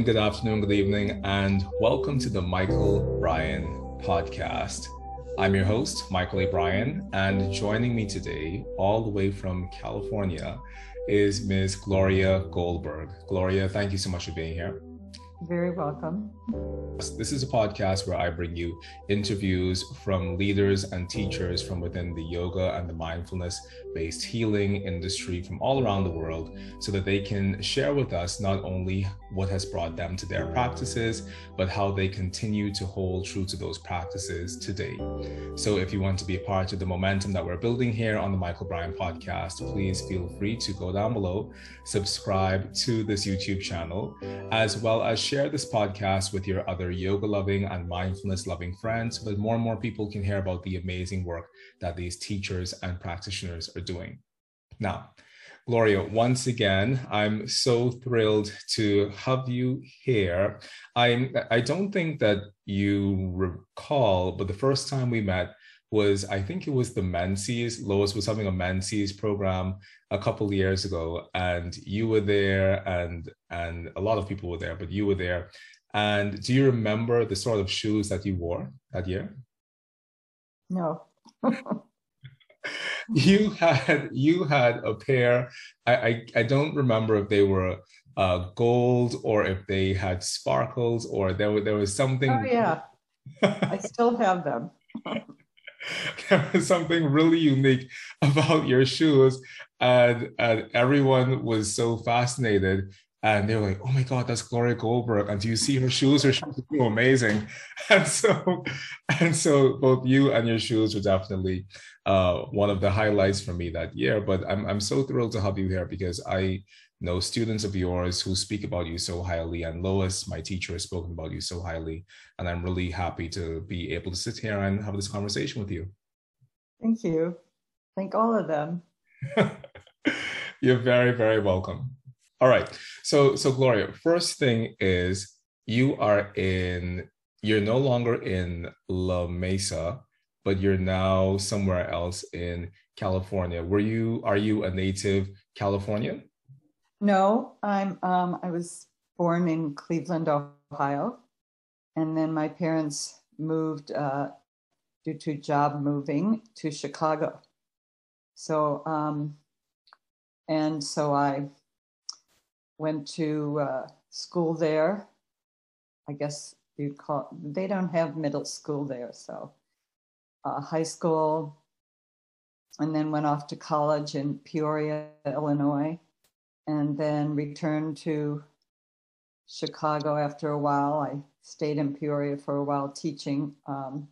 morning, good afternoon, good evening, and welcome to the Michael Bryan podcast. I'm your host, Michael A. Bryan, and joining me today, all the way from California, is Ms. Gloria Goldberg. Gloria, thank you so much for being here. Very welcome. This is a podcast where I bring you interviews from leaders and teachers from within the yoga and the mindfulness based healing industry from all around the world so that they can share with us not only what has brought them to their practices, but how they continue to hold true to those practices today. So if you want to be a part of the momentum that we're building here on the Michael Bryan podcast, please feel free to go down below, subscribe to this YouTube channel, as well as share this podcast with your other yoga loving and mindfulness loving friends so that more and more people can hear about the amazing work that these teachers and practitioners are doing. Now, Gloria, once again, I'm so thrilled to have you here. I I don't think that you recall, but the first time we met was I think it was the Menses. Lois was having a Menses program a couple years ago, and you were there, and and a lot of people were there, but you were there. And do you remember the sort of shoes that you wore that year? No. you had you had a pair. I, I, I don't remember if they were uh, gold or if they had sparkles or there there was something. Oh yeah, I still have them. there was something really unique about your shoes, and and everyone was so fascinated. And they were like, "Oh my God, that's Gloria Goldberg!" And do you see her shoes? Her shoes are so amazing. And so, and so, both you and your shoes were definitely uh, one of the highlights for me that year. But I'm I'm so thrilled to have you here because I know students of yours who speak about you so highly, and Lois, my teacher, has spoken about you so highly, and I'm really happy to be able to sit here and have this conversation with you. Thank you. Thank all of them. You're very very welcome. All right. So so Gloria, first thing is you are in you're no longer in La Mesa, but you're now somewhere else in California. Were you are you a native Californian? No, I'm um I was born in Cleveland, Ohio, and then my parents moved uh, due to job moving to Chicago. So um and so I went to uh, school there. I guess you'd call they don't have middle school there, so uh, high school, and then went off to college in Peoria, Illinois, and then returned to Chicago after a while. I stayed in Peoria for a while teaching um,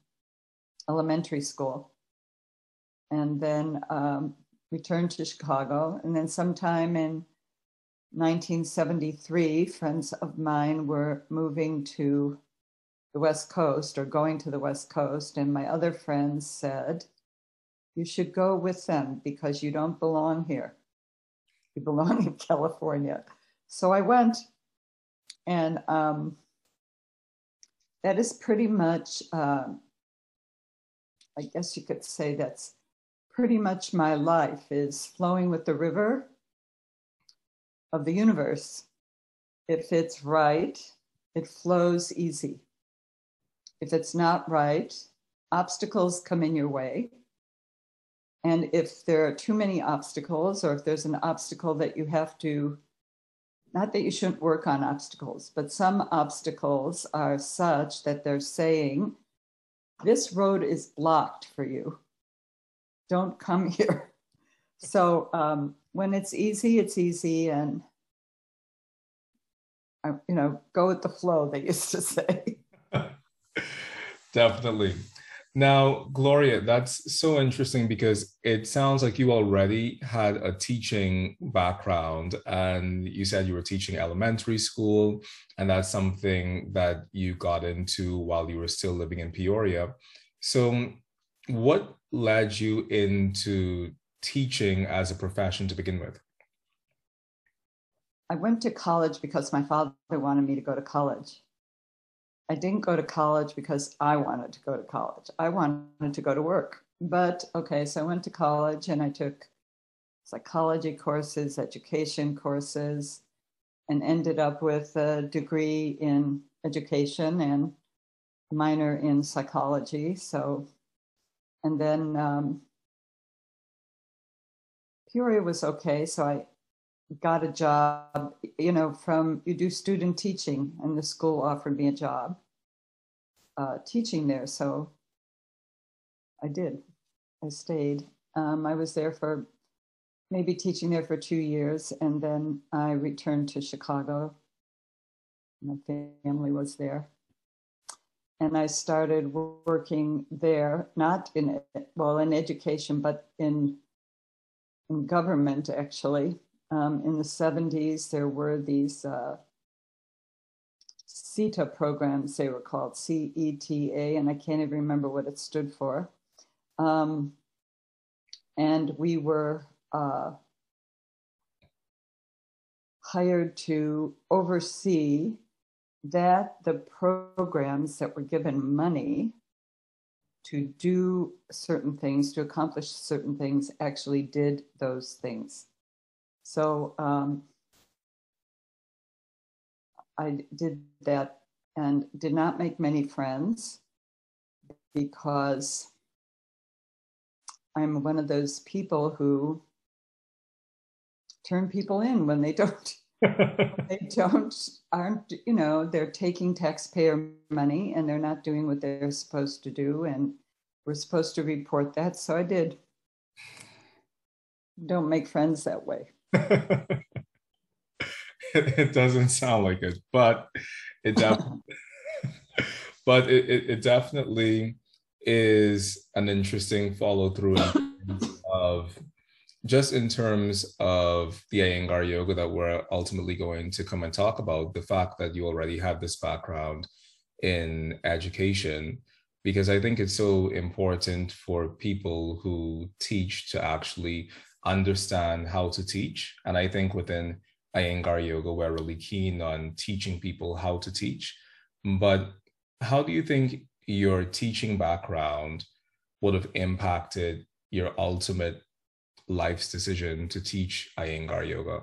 elementary school, and then um, returned to Chicago, and then sometime in 1973, friends of mine were moving to the West Coast or going to the West Coast, and my other friends said, You should go with them because you don't belong here. You belong in California. So I went, and um, that is pretty much, uh, I guess you could say that's pretty much my life is flowing with the river of the universe. If it's right, it flows easy. If it's not right, obstacles come in your way. And if there are too many obstacles, or if there's an obstacle that you have to, not that you shouldn't work on obstacles, but some obstacles are such that they're saying, this road is blocked for you. Don't come here. So um, when it's easy, it's easy, and uh, you know, go with the flow. They used to say. Definitely. Now, Gloria, that's so interesting because it sounds like you already had a teaching background and you said you were teaching elementary school, and that's something that you got into while you were still living in Peoria. So, what led you into teaching as a profession to begin with? I went to college because my father wanted me to go to college. I didn't go to college because I wanted to go to college. I wanted to go to work. But okay, so I went to college and I took psychology courses, education courses, and ended up with a degree in education and minor in psychology. So, and then um, Peoria was okay. So I got a job, you know, from you do student teaching, and the school offered me a job uh, teaching there. So I did. I stayed. Um, I was there for maybe teaching there for two years, and then I returned to Chicago. My family was there. And I started working there, not in, well, in education, but in, in government, actually. Um, in the 70s, there were these uh, CETA programs, they were called C E T A, and I can't even remember what it stood for. Um, and we were uh, hired to oversee that the programs that were given money to do certain things, to accomplish certain things, actually did those things. So um, I did that and did not make many friends because I'm one of those people who turn people in when they don't they don't aren't you know they're taking taxpayer money and they're not doing what they're supposed to do and we're supposed to report that. So i did. Don't make friends that way. It doesn't sound like it but it definitely but it, it, it definitely is an interesting follow through of just in terms of the Iyengar yoga that we're ultimately going to come and talk about, the fact that you already have this background in education, because I think it's so important for people who teach to actually understand how to teach. And I think within Iyengar yoga, we're really keen on teaching people how to teach. But how do you think your teaching background would have impacted your ultimate life's decision to teach Iyengar yoga?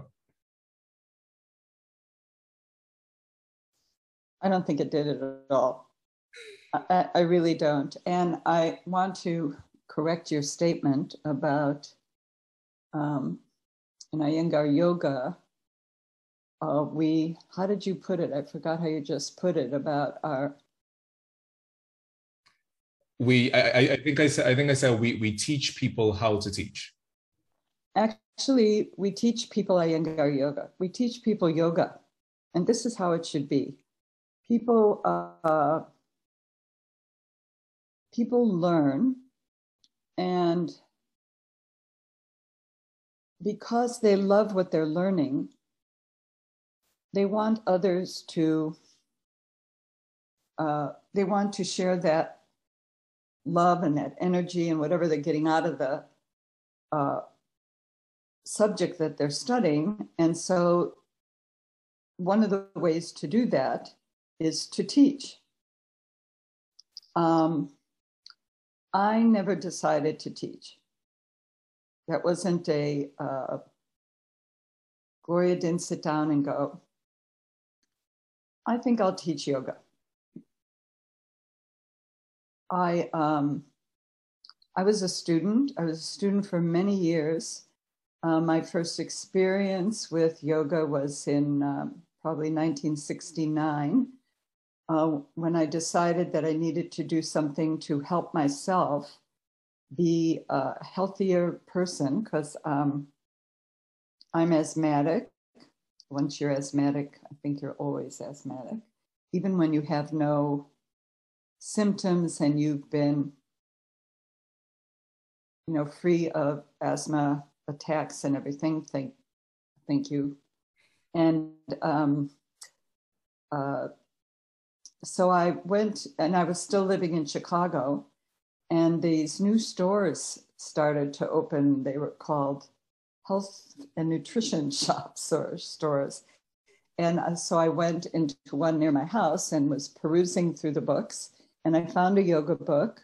I don't think it did it at all. I, I really don't. And I want to correct your statement about um, in Iyengar yoga. Uh, we, how did you put it? I forgot how you just put it about our we I, I think I said I think I said we we teach people how to teach. Actually, we teach people Iyengar yoga. We teach people yoga, and this is how it should be. People uh, people learn, and because they love what they're learning, they want others to. Uh, they want to share that love and that energy and whatever they're getting out of the uh, subject that they're studying. And so, one of the ways to do that is to teach. Um, I never decided to teach. That wasn't a, uh, Gloria didn't sit down and go, I think I'll teach yoga. I um, I was a student. I was a student for many years. Uh, my first experience with yoga was in um, probably 1969 uh, when I decided that I needed to do something to help myself be a healthier person because um, I'm asthmatic. Once you're asthmatic, I think you're always asthmatic, even when you have no symptoms and you've been you know free of asthma attacks and everything. Thank thank you. And um, uh, so i went and i was still living in chicago and these new stores started to open. They were called health and nutrition shops or stores. And uh, so i went into one near my house and was perusing through the books and I found a yoga book,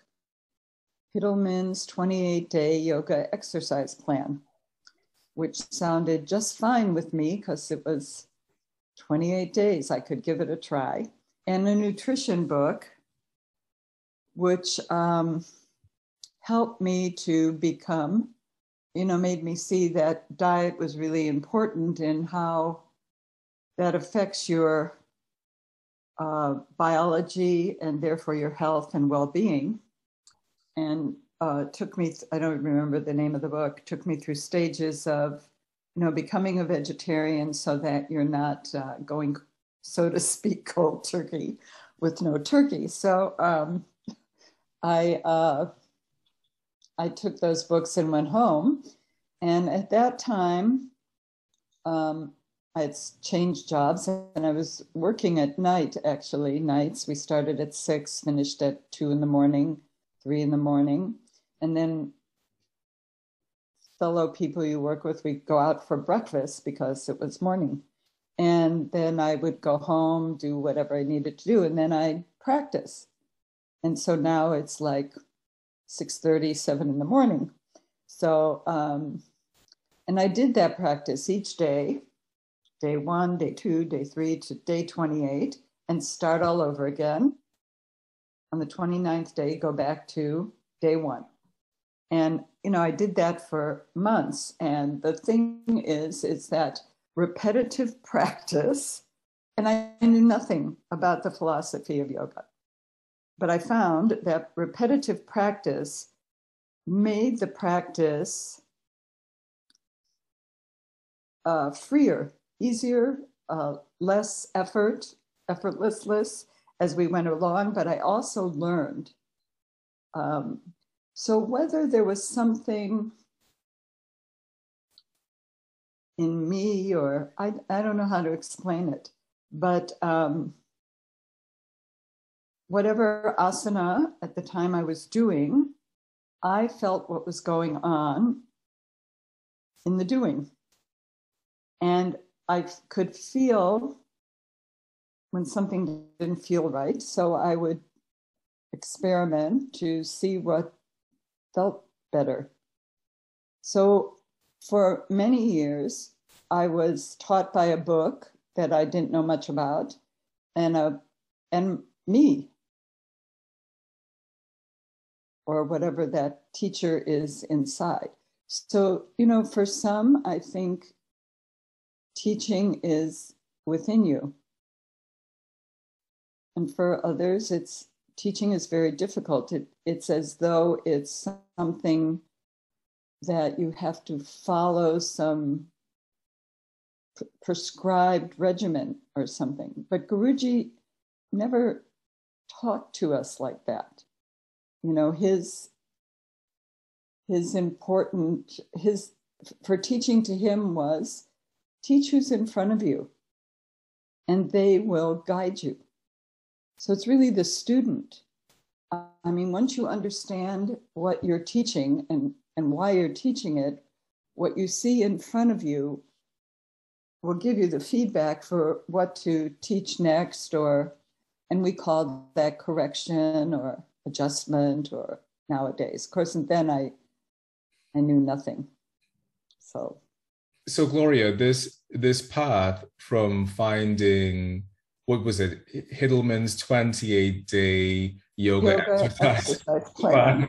Hittleman's 28 day yoga exercise plan, which sounded just fine with me because it was 28 days, I could give it a try. And a nutrition book, which um, helped me to become, you know, made me see that diet was really important in how that affects your uh, biology and therefore your health and well being. And uh, took me, I don't remember the name of the book, took me through stages of, you know, becoming a vegetarian so that you're not uh, going, so to speak, cold turkey with no turkey. So um, I, uh, I took those books and went home. And at that time, um, I had changed jobs and I was working at night, actually, nights. We started at six, finished at two in the morning, three in the morning. And then fellow people you work with, we go out for breakfast because it was morning. And then I would go home, do whatever I needed to do, and then I'd practice. And so now it's like 6.30, 7 in the morning. So, um, and I did that practice each day day one, day two, day three to day 28 and start all over again. On the 29th day, go back to day one. And, you know, I did that for months. And the thing is, is that repetitive practice, and I knew nothing about the philosophy of yoga, but I found that repetitive practice made the practice uh, freer easier, uh, less effort, effortless as we went along, but I also learned. Um, so whether there was something in me or I, I don't know how to explain it, but um, whatever asana at the time I was doing, I felt what was going on in the doing. And I could feel when something didn't feel right. So I would experiment to see what felt better. So for many years, I was taught by a book that I didn't know much about and a and me or whatever that teacher is inside. So, you know, for some, I think teaching is within you. And for others, it's teaching is very difficult. It, it's as though it's something that you have to follow some p- prescribed regimen or something. But Guruji never taught to us like that. You know, his his important his for teaching to him was Teach who's in front of you, and they will guide you. So it's really the student. I mean, once you understand what you're teaching and, and why you're teaching it, what you see in front of you will give you the feedback for what to teach next, or, and we call that correction or adjustment or nowadays. Of course, and then I, I knew nothing. So so Gloria, this this path from finding what was it, Hittleman's 28 day yoga, yoga exercise, exercise plan.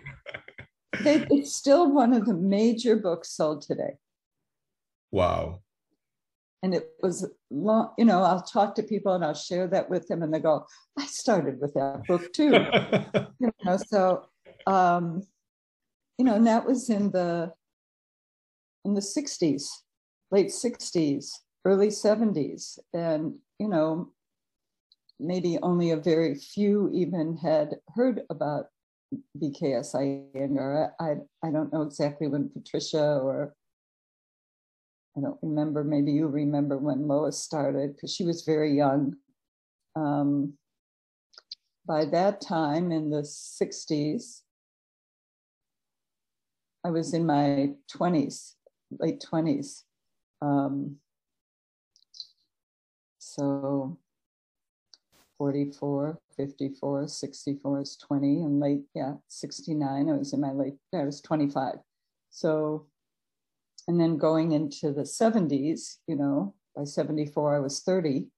it's still one of the major books sold today. Wow. And it was long, you know, I'll talk to people and I'll share that with them and they go, I started with that book too. you know, so um, you know, and that was in the in the 60s late 60s, early 70s. And, you know, maybe only a very few even had heard about BKS Iyengar. I, I don't know exactly when Patricia or I don't remember, maybe you remember when Lois started because she was very young. Um, by that time in the 60s, I was in my 20s, late 20s. Um, so 44, 54, 64 is 20, and late, yeah, 69, I was in my late, I was 25. So, and then going into the 70s, you know, by 74, I was 30.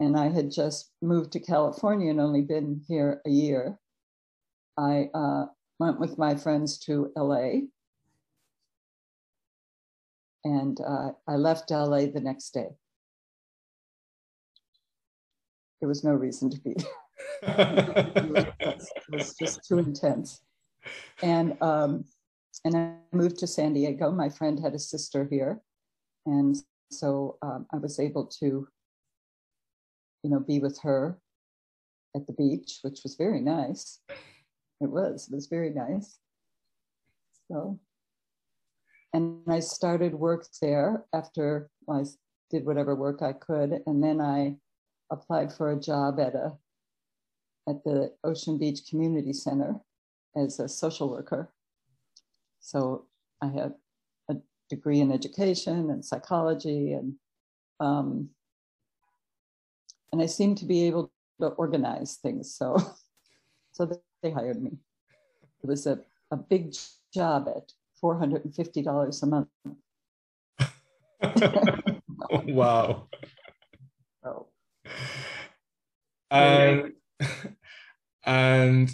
And I had just moved to California and only been here a year. I uh, went with my friends to LA. And uh, I left LA the next day. There was no reason to be it, was, just too intense. And um, and I moved to San Diego. My friend had a sister here, and so um, I was able to, you know, be with her at the beach, which was very nice. It was. It was very nice. So, and I started work there after I did whatever work I could, and then I applied for a job at a at the Ocean Beach Community Center as a social worker. So I had a degree in education and psychology, and um, and I seemed to be able to organize things. So so they hired me. It was a, a big job at four hundred and fifty dollars a month. wow. Oh. And and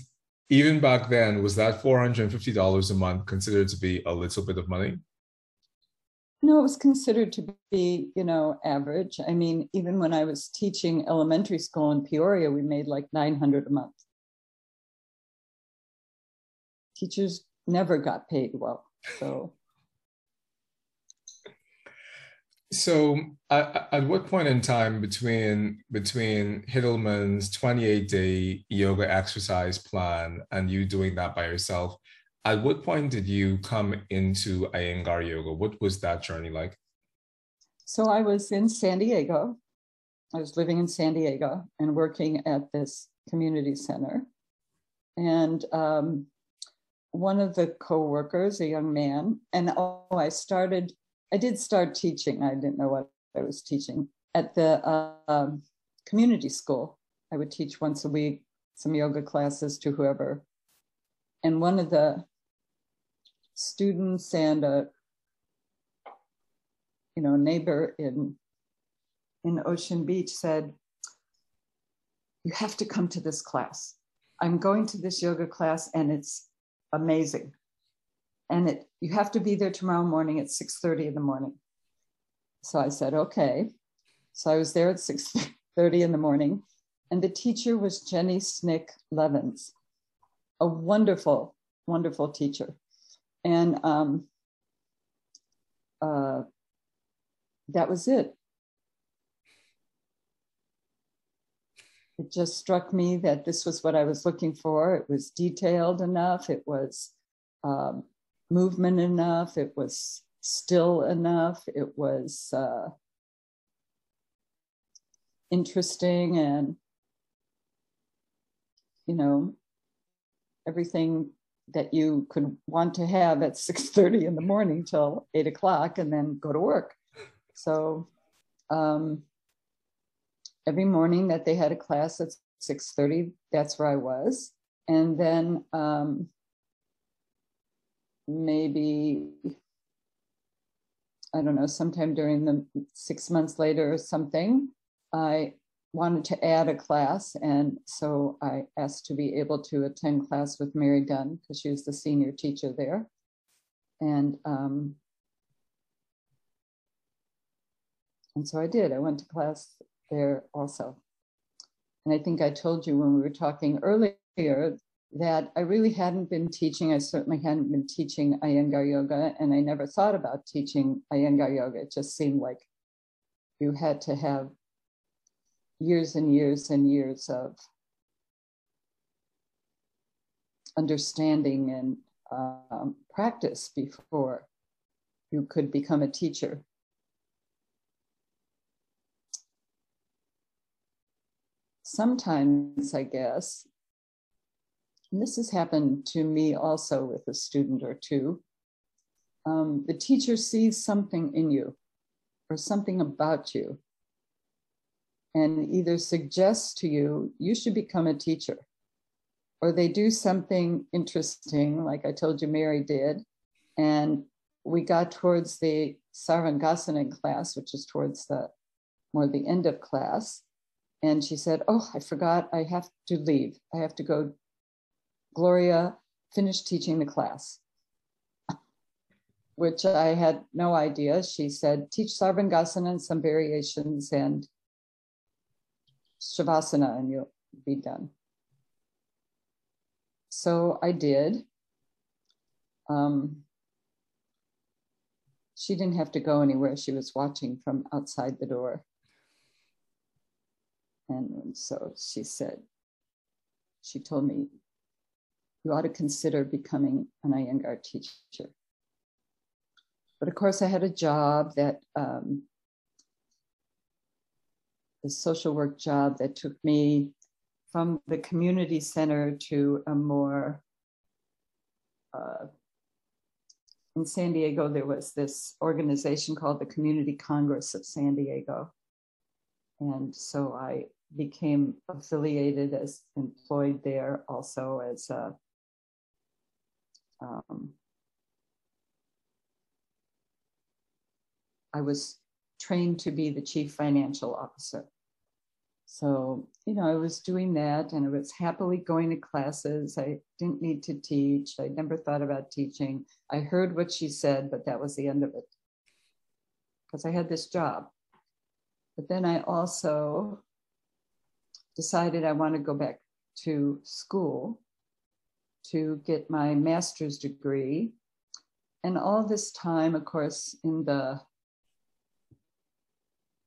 even back then, was that $450 a month considered to be a little bit of money? No, it was considered to be, you know, average. I mean, even when I was teaching elementary school in Peoria, we made like 900 a month. Teachers never got paid well. So So, at, at what point in time between between Hittleman's 28 day yoga exercise plan and you doing that by yourself, at what point did you come into Iyengar yoga? What was that journey like? So, I was in San Diego. I was living in San Diego and working at this community center. And um, one of the co-workers, a young man, and oh, I started I did start teaching. I didn't know what I was teaching at the uh, community school. I would teach once a week some yoga classes to whoever. And one of the students and a you know neighbor in in Ocean Beach said, "You have to come to this class. I'm going to this yoga class, and it's amazing." And it you have to be there tomorrow morning at 6.30 in the morning. So i said okay. So i was there at 6.30 in the morning and the teacher was jenny snick levins a wonderful wonderful teacher. And um, uh, that was it. It just struck me that this was what i was looking for. It was detailed enough. It was um, movement enough. It was still enough. It was uh, interesting and, you know, everything that you could want to have at 6.30 in the morning till 8 o'clock and then go to work so um, every morning that they had a class at 6.30 that's where i was and then um, maybe I don't know, sometime during the six months later or something, I wanted to add a class. And so I asked to be able to attend class with Mary Dunn because she was the senior teacher there. And um, and so I did. I went to class there also. And I think I told you when we were talking earlier that I really hadn't been teaching. I certainly hadn't been teaching Iyengar yoga, and I never thought about teaching Iyengar yoga. It just seemed like you had to have years and years and years of understanding and um, practice before you could become a teacher. Sometimes, I guess, and this has happened to me also with a student or two, um, the teacher sees something in you or something about you and either suggests to you, you should become a teacher, or they do something interesting, like I told you Mary did, and we got towards the Sarvangasana class, which is towards the more the end of class. And she said, Oh, I forgot, I have to leave. I have to go. Gloria finished teaching the class, which I had no idea. She said, Teach Sarvangasana and some variations and Shavasana, and you'll be done. So I did. Um, she didn't have to go anywhere. She was watching from outside the door. And so she said, she told me, you ought to consider becoming an Iyengar teacher. But of course, I had a job that, um, the social work job that took me from the community center to a more uh, in San Diego, there was this organization called the Community Congress of San Diego. And so I became affiliated as employed there also as a um, I was trained to be the chief financial officer. So, you know, I was doing that and I was happily going to classes. I didn't need to teach. I never thought about teaching. I heard what she said, but that was the end of it because I had this job. But then I also decided I want to go back to school to get my master's degree. And all this time, of course, in the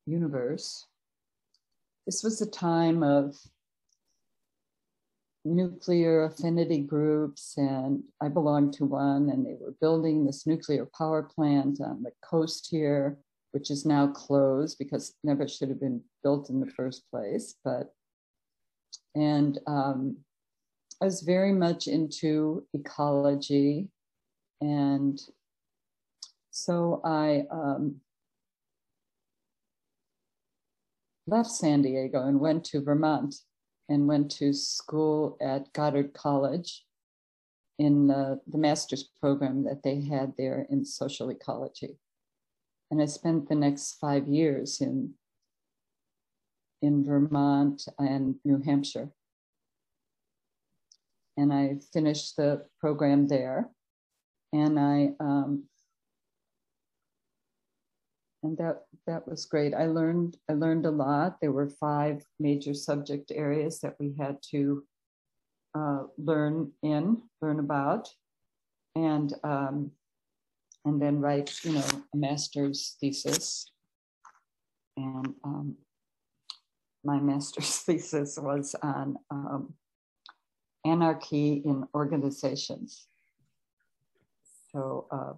universe, this was a time of nuclear affinity groups, and I belonged to one, and they were building this nuclear power plant on the coast here, which is now closed because it never should have been built in the first place. But, and um, I was very much into ecology. And so I um, left San Diego and went to Vermont and went to school at Goddard College in the, the master's program that they had there in social ecology. And I spent the next five years in, in Vermont and New Hampshire. And I finished the program there. And I um, and that that was great. I learned I learned a lot. There were five major subject areas that we had to uh, learn in, learn about, and um, and then write, you know, a master's thesis. And um, my master's thesis was on um, anarchy in organizations. So. Uh,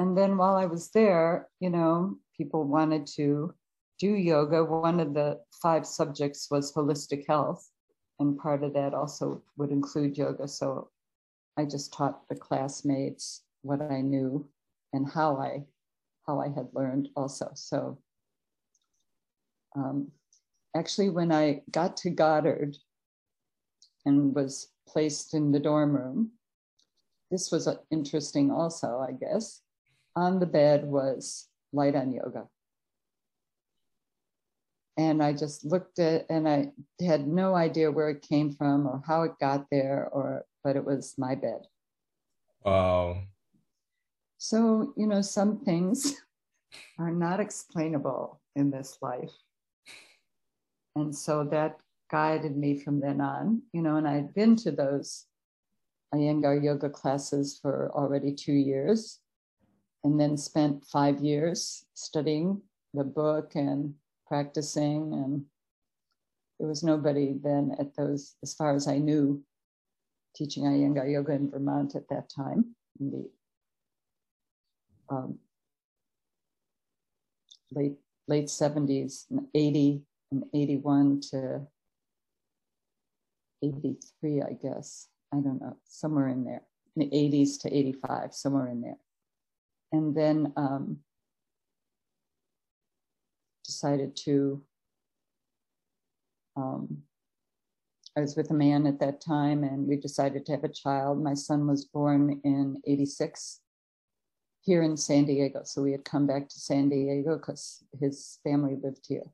and then while I was there, you know, people wanted to do yoga. One of the five subjects was holistic health, and part of that also would include yoga. So I just taught the classmates what I knew and how I how I had learned also. So um, actually, when I got to Goddard and was placed in the dorm room, this was uh, interesting also, I guess on the bed was light on yoga. And I just looked at and I had no idea where it came from or how it got there or but it was my bed. Wow. So, you know, some things are not explainable in this life. And so that guided me from then on, you know, and I'd been to those Iyengar yoga classes for already two years and then spent five years studying the book and practicing. And there was nobody then at those, as far as I knew, teaching Iyengar Yoga in Vermont at that time, in the um, late late 70s, 80 and 81 to 83, I guess. I don't know, somewhere in there, in the 80s to 85, somewhere in there and then um, decided to. Um, I was with a man at that time, and we decided to have a child. My son was born in '86, here in San Diego. So we had come back to San Diego because his family lived here.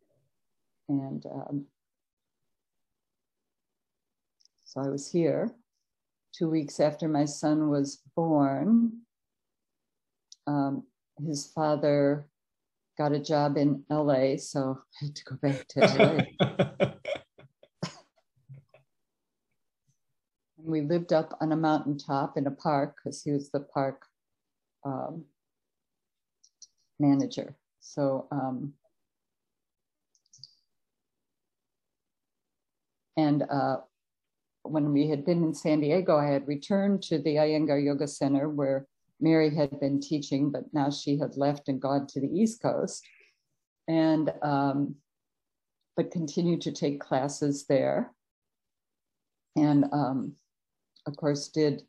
And um, so I was here two weeks after my son was born. Um, his father got a job in LA, so I had to go back to LA. we lived up on a mountaintop in a park because he was the park um, manager. So, um, and uh, when we had been in San Diego, I had returned to the Iyengar Yoga Center where Mary had been teaching, but now she had left and gone to the East Coast, and um, but continued to take classes there. And um, of course, did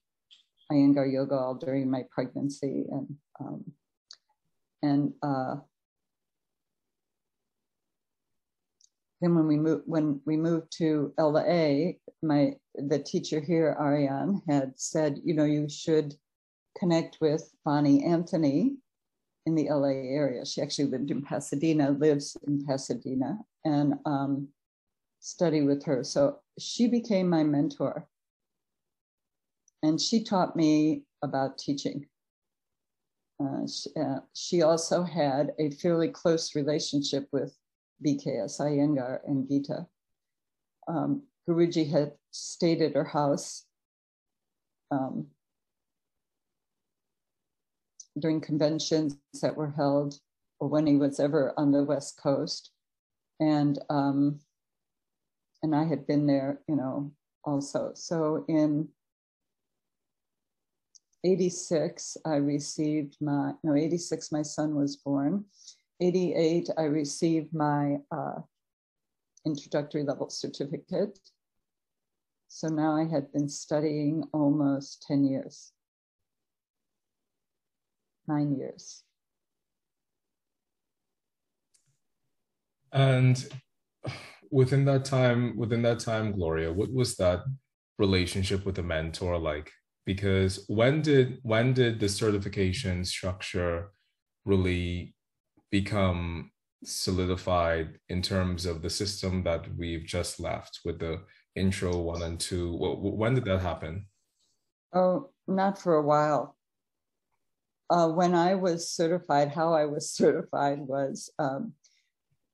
Iyengar yoga all during my pregnancy and um, and uh, then when we moved when we moved to LA, my the teacher here, Ariane, had said, you know, you should connect with Bonnie Anthony in the LA area. She actually lived in Pasadena, lives in Pasadena, and um, study with her. So she became my mentor and she taught me about teaching. Uh, she, uh, she, also had a fairly close relationship with BKS Iyengar and Gita. Um, Guruji had stayed at her house um, during conventions that were held or when he was ever on the West Coast. And um, and I had been there, you know, also. So in 86, I received my, no, 86, my son was born. 88, I received my uh, introductory level certificate. So now I had been studying almost 10 years, nine years. And within that time, within that time, Gloria, what was that relationship with a mentor like? because when did when did the certification structure really become solidified in terms of the system that we've just left with the intro one and two. When did that happen? Oh not for a while. Uh, when i was certified how i was certified was um,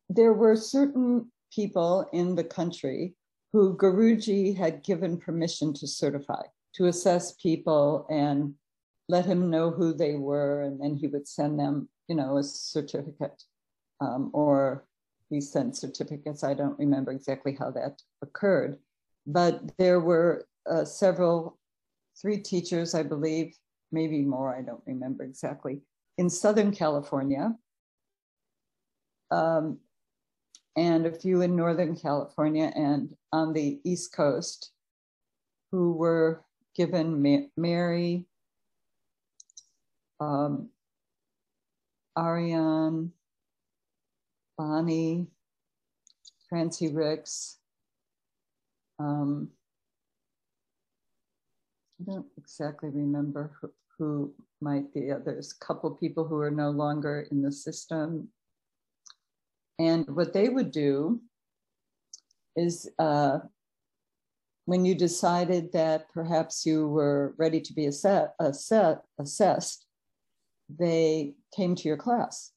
there were certain people in the country who guruji had given permission to certify to assess people and let him know who they were, and then he would send them, you know, a certificate, um, or we sent certificates. I don't remember exactly how that occurred, but there were uh, several, three teachers, I believe, maybe more. I don't remember exactly, in Southern California, um, and a few in Northern California and on the East Coast, who were given Ma- Mary, um, Ariane, Bonnie, Francie Ricks. Um, I don't exactly remember who, who might be. There's a couple people who are no longer in the system. And what they would do is uh, when you decided that perhaps you were ready to be assess, assess, assessed, they came to your class.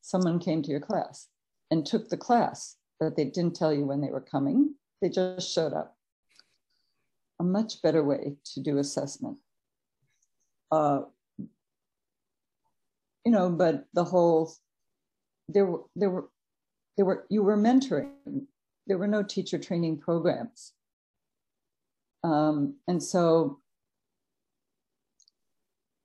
Someone came to your class and took the class, but they didn't tell you when they were coming. They just showed up. A much better way to do assessment. Uh, you know, but the whole there were there were there were you were mentoring. There were no teacher training programs um, and so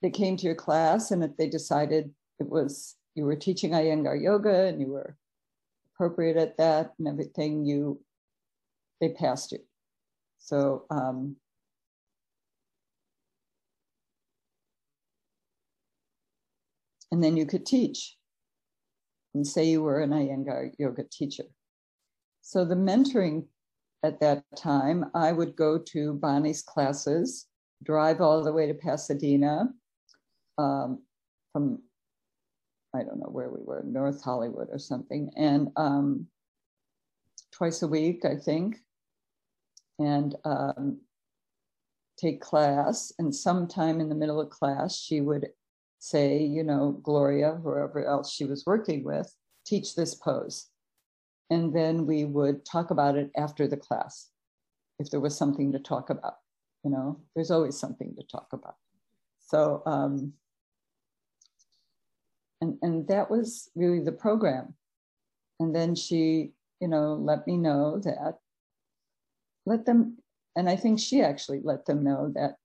they came to your class, and if they decided it was you were teaching Iyengar yoga and you were appropriate at that and everything, you they passed you. So um, and then you could teach and say you were an Iyengar yoga teacher. So the mentoring at that time, I would go to Bonnie's classes, drive all the way to Pasadena um, from I don't know where we were, North Hollywood or something, and um, twice a week, I think, and um, take class. And sometime in the middle of class, she would say, you know, Gloria, whoever else she was working with, teach this pose. And then we would talk about it after the class if there was something to talk about. You know, there's always something to talk about. So, um, and and that was really the program. And then she you know let me know that let them and i think she actually let them know that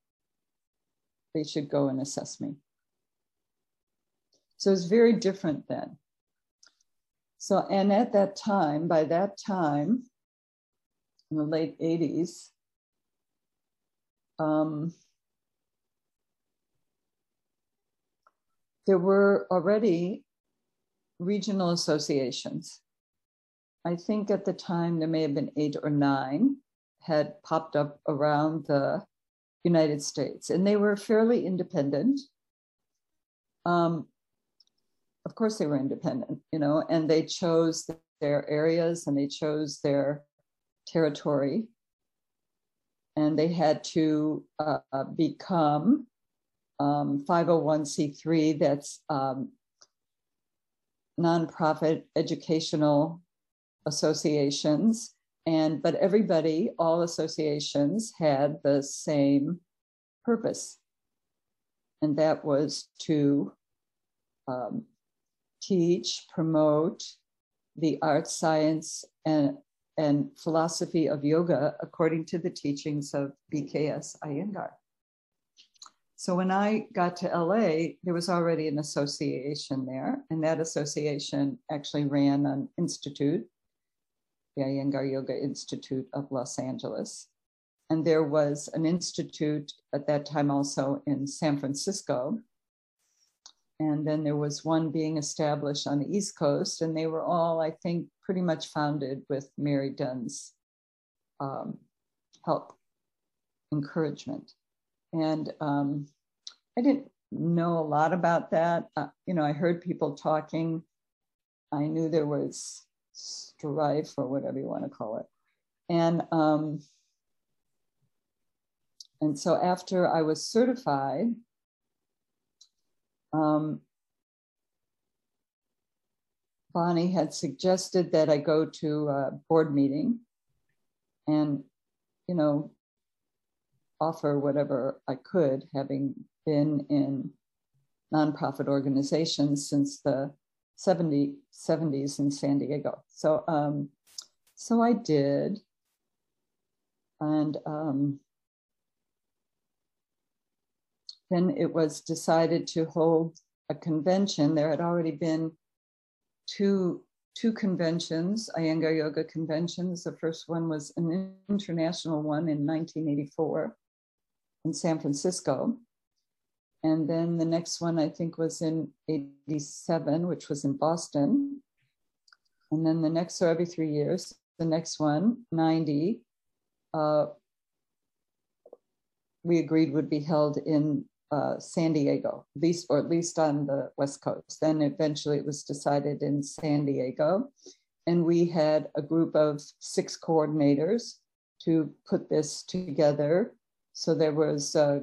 they should go and assess me. So it's very different then. So and at that time by that time in the late 80s um, there were already regional associations. I think at the time there may have been eight or nine had popped up around the United States, and they were fairly independent. Um, of course, they were independent, you know, and they chose their areas and they chose their territory, and they had to uh, become um, 501c3 that's um, nonprofit educational associations. And but everybody all associations had the same purpose. And that was to um, teach promote the art science and and philosophy of yoga according to the teachings of bks iyengar so when I got to LA, there was already an association there, and that association actually ran an institute, the Iyengar Yoga Institute of Los Angeles. And there was an institute at that time also in San Francisco. And then there was one being established on the East Coast, and they were all, I think, pretty much founded with Mary Dunn's um, help, encouragement. And um, I didn't know a lot about that. Uh, you know, I heard people talking. I knew there was strife or whatever you want to call it. And um, and so after I was certified, um, Bonnie had suggested that I go to a board meeting and, you know, offer whatever I could, having been in nonprofit organizations since the 70, 70s in San Diego. So, um, so I did. And um, then it was decided to hold a convention. There had already been two two conventions, Iyengar Yoga conventions. The first one was an international one in 1984 in San Francisco. And then the next one, I think, was in 87, which was in Boston. And then the next, so every three years, the next one, 90, uh, we agreed would be held in uh, San Diego, at least, or at least on the West Coast. Then eventually it was decided in San Diego. And we had a group of six coordinators to put this together so there was, uh,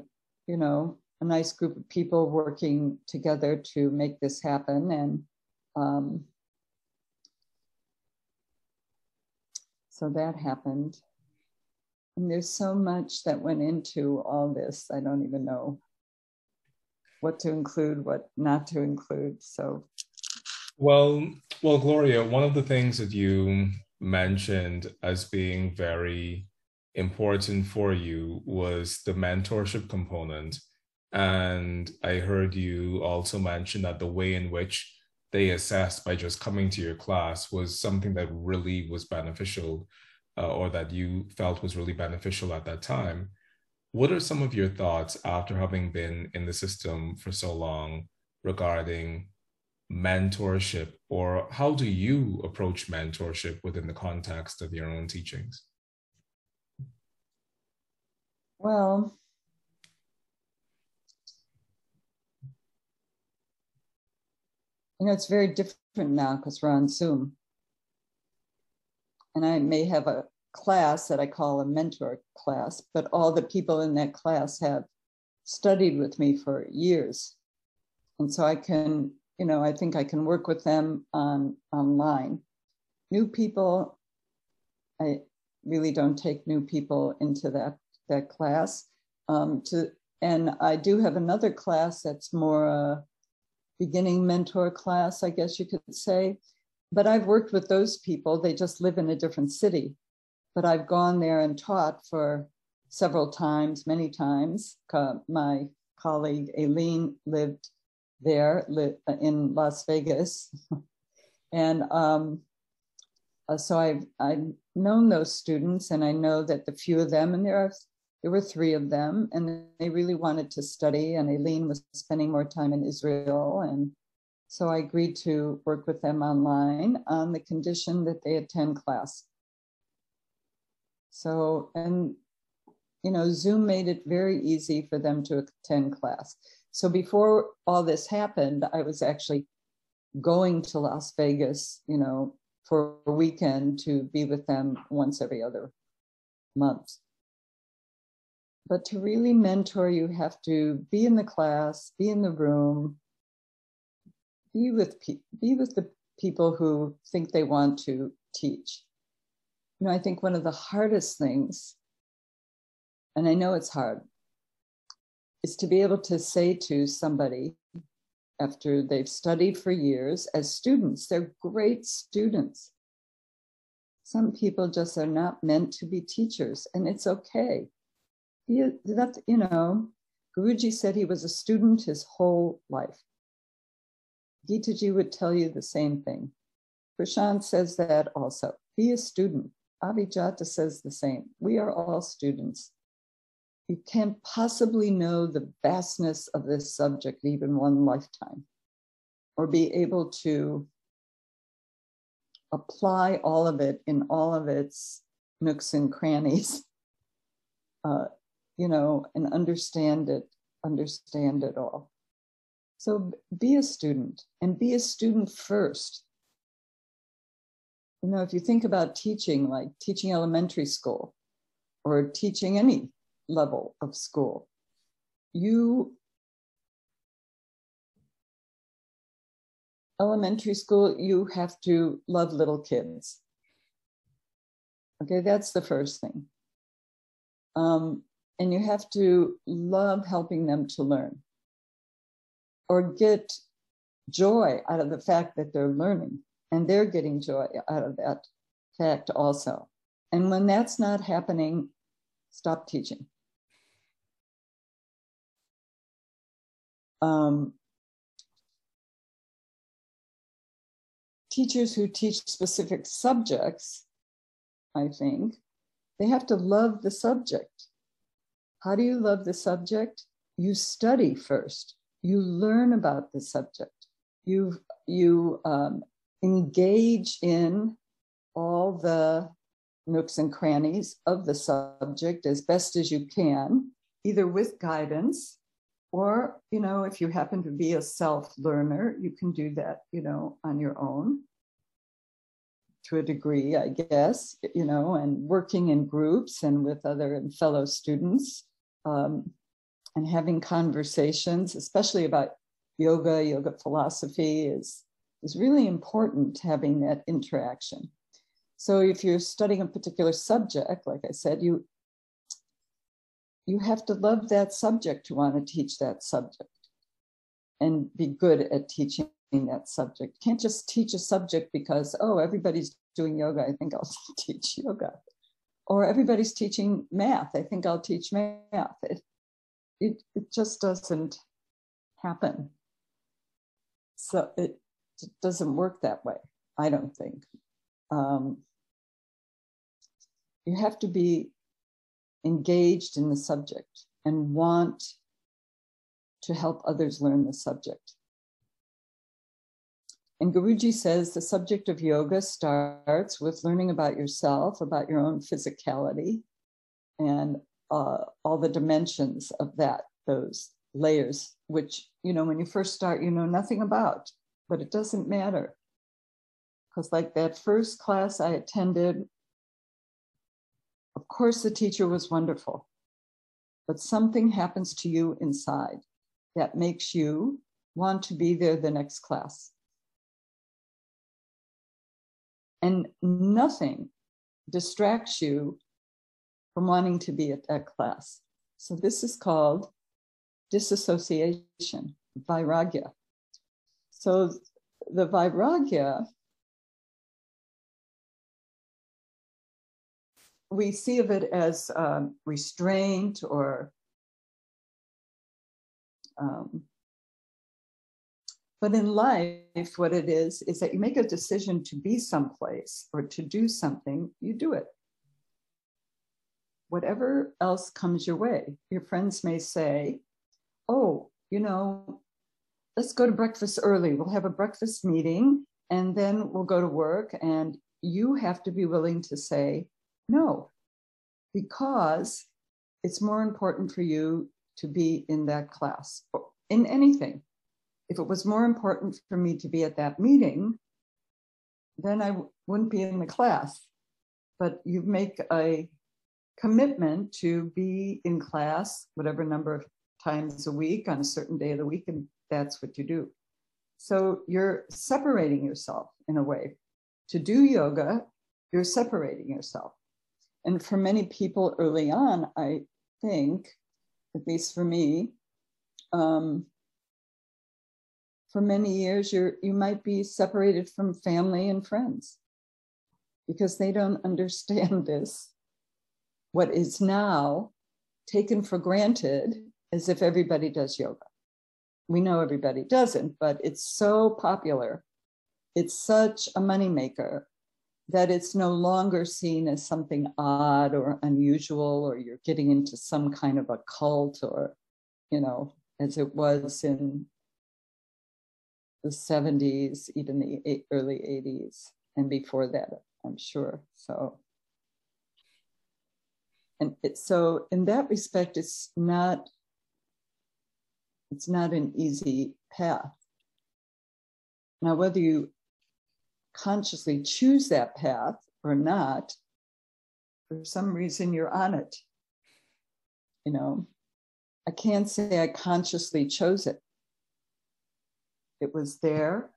you know, a nice group of people working together to make this happen. And um, so that happened. And there's so much that went into all this. I don't even know what to include, what not to include. So, well, well, Gloria, one of the things that you mentioned as being very important for you was the mentorship component. And I heard you also mention that the way in which they assessed by just coming to your class was something that really was beneficial uh, or that you felt was really beneficial at that time. What are some of your thoughts after having been in the system for so long regarding mentorship, or how do you approach mentorship within the context of your own teachings? Well, you know, it's very different now because we're on Zoom. And I may have a class that I call a mentor class, but all the people in that class have studied with me for years. And so I can, you know, I think I can work with them on online. New people, I really don't take new people into that that class. Um, to and I do have another class that's more a beginning mentor class, I guess you could say. But I've worked with those people. They just live in a different city. But I've gone there and taught for several times, many times. My colleague Aileen lived there in Las Vegas. and um, uh, so I've, I've known those students and I know that the few of them, and there are there were three of them, and they really wanted to study. And Aileen was spending more time in Israel, and so I agreed to work with them online on the condition that they attend class. So, and you know, Zoom made it very easy for them to attend class. So before all this happened, I was actually going to Las Vegas, you know, for a weekend to be with them once every other month. But to really mentor, you have to be in the class, be in the room, be with pe- be with the people who think they want to teach. You know, I think one of the hardest things, and I know it's hard, is to be able to say to somebody after they've studied for years as students, they're great students. Some people just are not meant to be teachers, and it's okay. That, you know, Guruji said he was a student his whole life. Gitaji would tell you the same thing. Prashant says that also. Be a student. Abhijata says the same. We are all students you can't possibly know the vastness of this subject even one lifetime or be able to apply all of it in all of its nooks and crannies uh, you know and understand it understand it all so be a student and be a student first you know if you think about teaching like teaching elementary school or teaching any level of school. You, elementary school, you have to love little kids. Okay, that's the first thing. Um, and you have to love helping them to learn or get joy out of the fact that they're learning and they're getting joy out of that fact also. And when that's not happening, stop teaching. um, teachers who teach specific subjects, I think, they have to love the subject. How do you love the subject? You study first. You learn about the subject. You you um, engage in all the nooks and crannies of the subject as best as you can, either with guidance or, you know, if you happen to be a self learner, you can do that, you know, on your own to a degree, I guess, you know, and working in groups and with other and fellow students um, and having conversations, especially about yoga, yoga philosophy is, is really important having that interaction. So if you're studying a particular subject, like I said, you you have to love that subject to want to teach that subject and be good at teaching that subject. You can't just teach a subject because, oh, everybody's doing yoga. I think I'll teach yoga. Or everybody's teaching math. I think I'll teach math. It, it, it just doesn't happen. So it, it doesn't work that way, I don't think. Um, you have to be engaged in the subject and want to help others learn the subject. And Guruji says the subject of yoga starts with learning about yourself, about your own physicality, and uh, all the dimensions of that, those layers, which, you know, when you first start, you know nothing about. but it doesn't matter. Because, like that first class I attended, of course, the teacher was wonderful, but something happens to you inside that makes you want to be there the next class. And nothing distracts you from wanting to be at that class. So, this is called disassociation, vairagya. So, the vairagya, we see of it as um, restraint or um, but in life, what it is, is that you make a decision to be someplace or to do something, you do it. Whatever else comes your way. Your friends may say, Oh, you know, let's go to breakfast early. We'll have a breakfast meeting and then we'll go to work. And you have to be willing to say no, because it's more important for you to be in that class, in anything. If it was more important for me to be at that meeting, then I w- wouldn't be in the class. But you make a commitment to be in class whatever number of times a week on a certain day of the week, and that's what you do. So you're separating yourself in a way. To do yoga, you're separating yourself. And for many people early on, I think, at least for me, um, for many years you're you might be separated from family and friends because they don't understand this. What is now taken for granted as if everybody does yoga. We know everybody doesn't but it's so popular. It's such a moneymaker that it's no longer seen as something odd or unusual or you're getting into some kind of a cult or you know as it was in the 70s, even the early 80s, and before that, I'm sure. So, and it, so in that respect, it's not it's not an easy path. Now, whether you consciously choose that path or not, for some reason you're on it. You know, I can't say I consciously chose it it was there.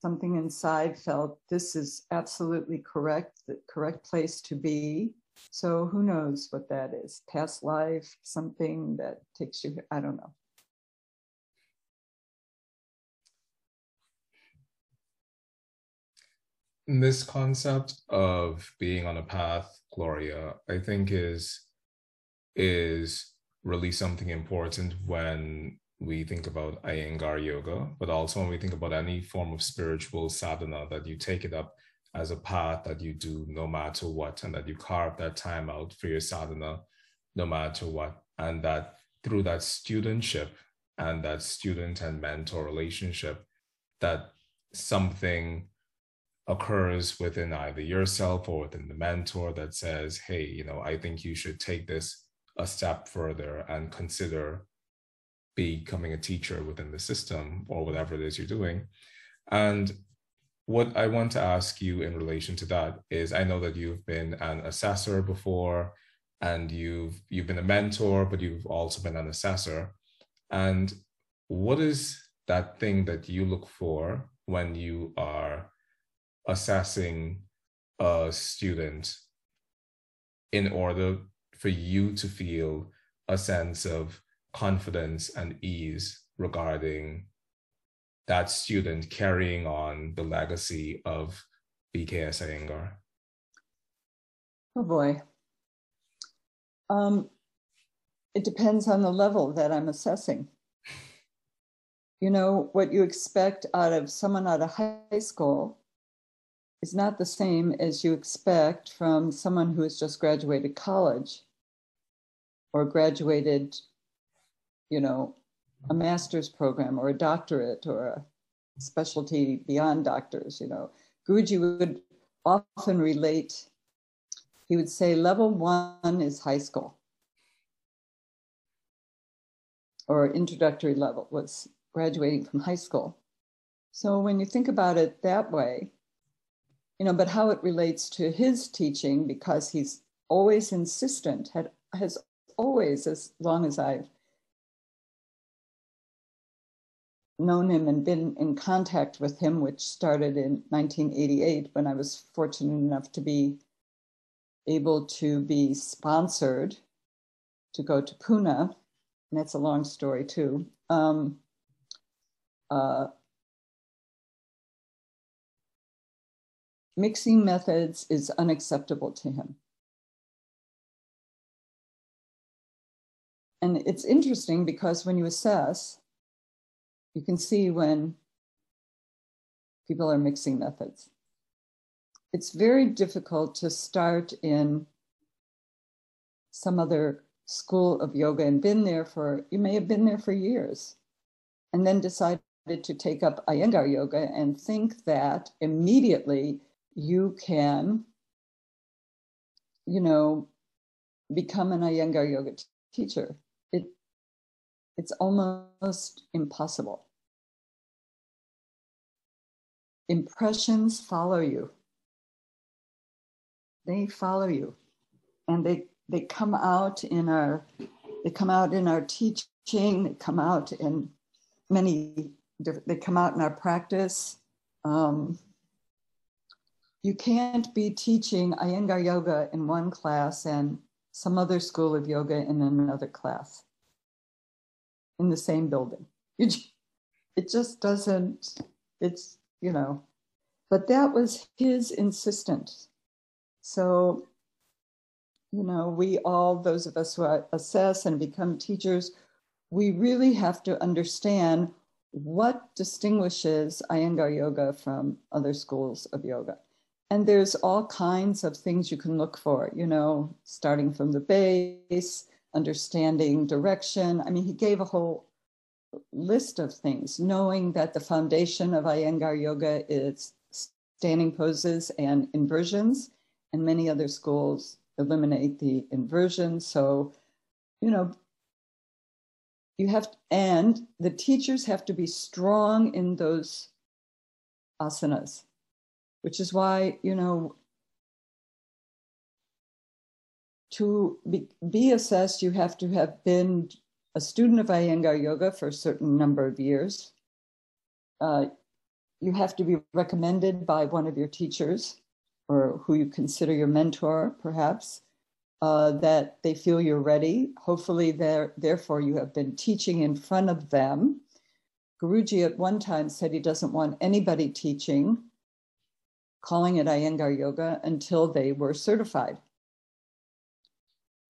Something inside felt this is absolutely correct, the correct place to be. So who knows what that is? Past life, something that takes you, I don't know. This concept of being on a path, Gloria, I think is is really something important when we think about Iyengar yoga, but also when we think about any form of spiritual sadhana, that you take it up as a path that you do no matter what, and that you carve that time out for your sadhana no matter what. And that through that studentship and that student and mentor relationship, that something occurs within either yourself or within the mentor that says, hey, you know, I think you should take this a step further and consider becoming a teacher within the system or whatever it is you're doing. And what I want to ask you in relation to that is I know that you've been an assessor before and you've you've been a mentor, but you've also been an assessor. And what is that thing that you look for when you are assessing a student in order for you to feel a sense of confidence and ease regarding that student carrying on the legacy of BKS Iyengar? Oh boy. Um, it depends on the level that I'm assessing. You know, what you expect out of someone out of high school is not the same as you expect from someone who has just graduated college or graduated you know, a master's program or a doctorate or a specialty beyond doctors, you know. Guruji would often relate, he would say, level one is high school or introductory level was graduating from high school. So when you think about it that way, you know, but how it relates to his teaching, because he's always insistent, had has always, as long as I've known him and been in contact with him, which started in 1988 when I was fortunate enough to be able to be sponsored to go to Pune. And that's a long story too. Um, uh, mixing methods is unacceptable to him. And it's interesting because when you assess, you can see when people are mixing methods. It's very difficult to start in some other school of yoga and been there for, you may have been there for years, and then decided to take up Iyengar yoga and think that immediately you can, you know, become an Iyengar yoga teacher. It, it's almost impossible. Impressions follow you. They follow you. And they, they come out in our they come out in our teaching, they come out in many they come out in our practice. Um, you can't be teaching Iyengar yoga in one class and some other school of yoga in another class in the same building. it just doesn't, it's, you know, but that was his insistence. So, you know, we all, those of us who assess and become teachers, we really have to understand what distinguishes Iyengar yoga from other schools of yoga. And there's all kinds of things you can look for, you know, starting from the base, understanding direction. I mean, he gave a whole list of things, knowing that the foundation of Iyengar yoga is standing poses and inversions, and many other schools eliminate the inversion. So, you know, you have, and the teachers have to be strong in those asanas which is why, you know, to be, be assessed, you have to have been a student of Iyengar Yoga for a certain number of years. Uh, you have to be recommended by one of your teachers or who you consider your mentor, perhaps, uh, that they feel you're ready. Hopefully, therefore, you have been teaching in front of them. Guruji at one time said he doesn't want anybody teaching calling it Iyengar Yoga until they were certified.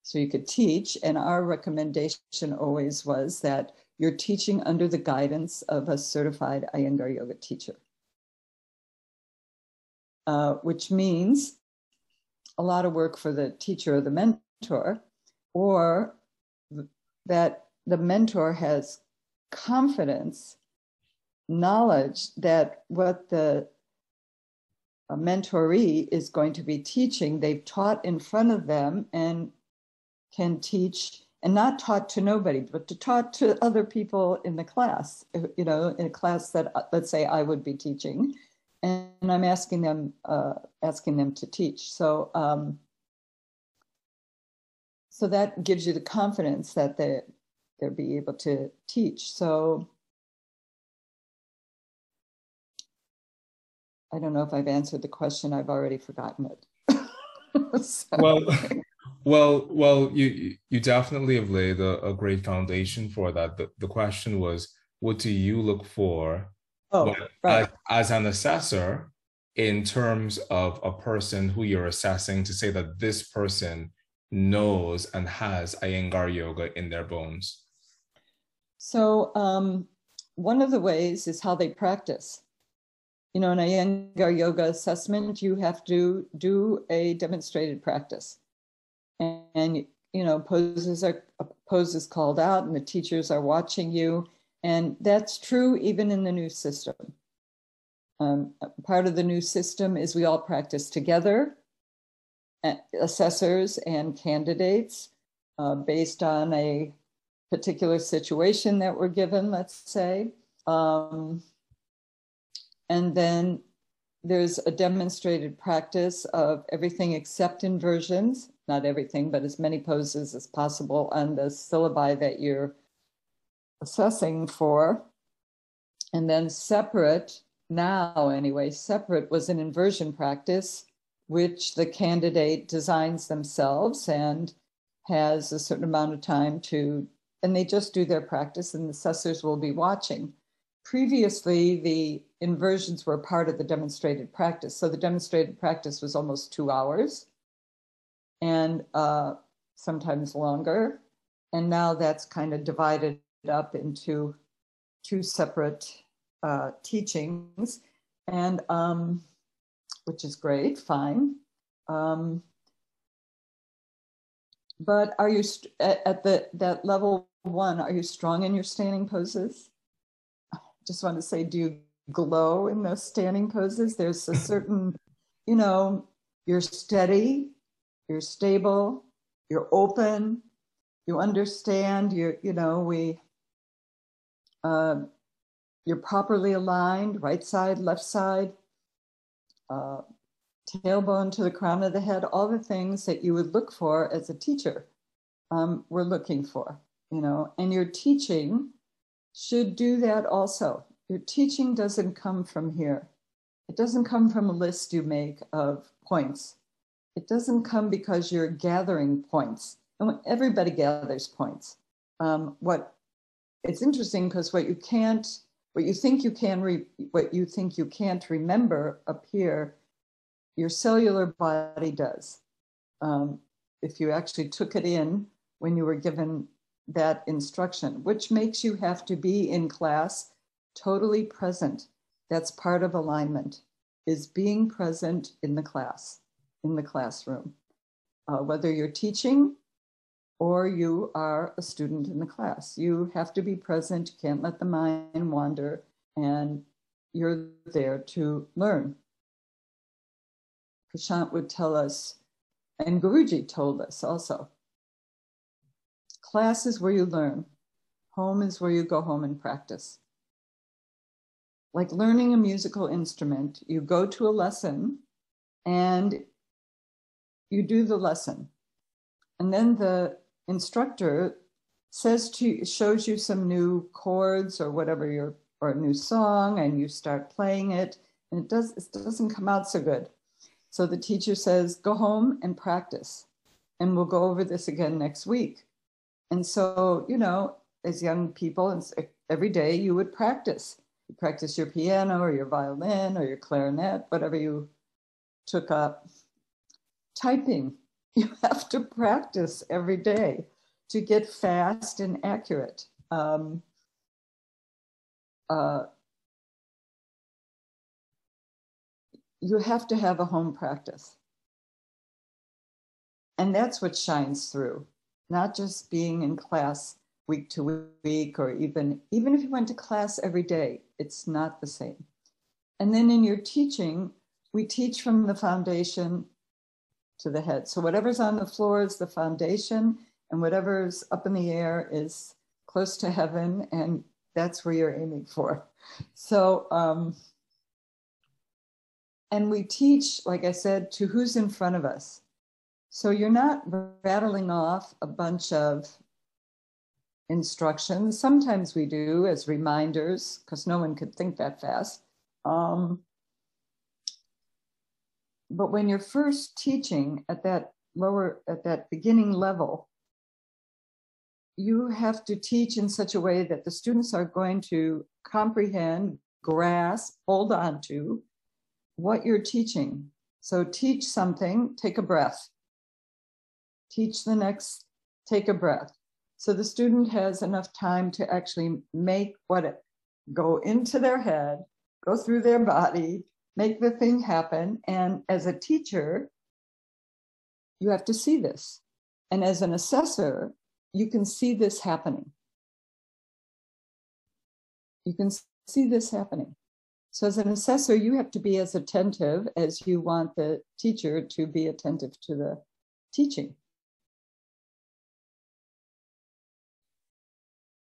So you could teach, and our recommendation always was that you're teaching under the guidance of a certified Iyengar Yoga teacher, uh, which means a lot of work for the teacher or the mentor, or that the mentor has confidence, knowledge that what the mentoree is going to be teaching, they've taught in front of them and can teach and not taught to nobody, but to taught to other people in the class, you know, in a class that let's say I would be teaching, and I'm asking them uh, asking them to teach. So um, so that gives you the confidence that they they'll be able to teach. So I don't know if I've answered the question. I've already forgotten it. so. Well, well, well, you you definitely have laid a, a great foundation for that. The, the question was, what do you look for oh, right. as, as an assessor in terms of a person who you're assessing to say that this person knows and has Iyengar yoga in their bones? So, um, one of the ways is how they practice you know, in Iyengar yoga assessment, you have to do a demonstrated practice. And, and you know, poses are poses called out and the teachers are watching you. And that's true even in the new system. Um, part of the new system is we all practice together, assessors and candidates, uh, based on a particular situation that we're given, let's say. Um, And then there's a demonstrated practice of everything except inversions, not everything, but as many poses as possible on the syllabi that you're assessing for. And then separate, now anyway, separate was an inversion practice, which the candidate designs themselves and has a certain amount of time to, and they just do their practice, and the assessors will be watching. Previously, the inversions were part of the demonstrated practice. So the demonstrated practice was almost two hours and uh, sometimes longer. And now that's kind of divided up into two separate uh, teachings, and um, which is great, fine. Um, but are you st- at, at the that level one? Are you strong in your standing poses? Just want to say, do you glow in those standing poses? There's a certain, you know, you're steady, you're stable, you're open, you understand. You you know we. Uh, you're properly aligned, right side, left side, uh, tailbone to the crown of the head, all the things that you would look for as a teacher, um, we're looking for, you know, and your teaching should do that also. Your teaching doesn't come from here. It doesn't come from a list you make of points. It doesn't come because you're gathering points. Everybody gathers points. Um, what it's interesting because what you can't what you think you can re- what you think you can't remember up here your cellular body does um, if you actually took it in when you were given that instruction which makes you have to be in class totally present that's part of alignment is being present in the class in the classroom uh, whether you're teaching or you are a student in the class. You have to be present, you can't let the mind wander, and you're there to learn. Prashant would tell us, and Guruji told us also class is where you learn, home is where you go home and practice. Like learning a musical instrument, you go to a lesson and you do the lesson. And then the instructor says to shows you some new chords or whatever your or a new song and you start playing it and it does it doesn't come out so good. So the teacher says go home and practice and we'll go over this again next week. And so you know as young people every day you would practice. You practice your piano or your violin or your clarinet whatever you took up typing you have to practice every day to get fast and accurate. Um, uh, you have to have a home practice. And that's what shines through, not just being in class week to week or even even if you went to class every day, it's not the same. And then in your teaching, we teach from the foundation to the head. So whatever's on the floor is the foundation, and whatever's up in the air is close to heaven, and that's where you're aiming for. So, um, and we teach, like I said, to who's in front of us. So you're not rattling off a bunch of instructions. Sometimes we do as reminders, because no one could think that fast. Um, but when you're first teaching at that lower, at that beginning level, you have to teach in such a way that the students are going to comprehend, grasp, hold on to what you're teaching. So teach something, take a breath. Teach the next, take a breath. So the student has enough time to actually make what it go into their head, go through their body, make the thing happen. And as a teacher, you have to see this. And as an assessor, you can see this happening. You can see this happening. So, as an assessor, you have to be as attentive as you want the teacher to be attentive to the teaching.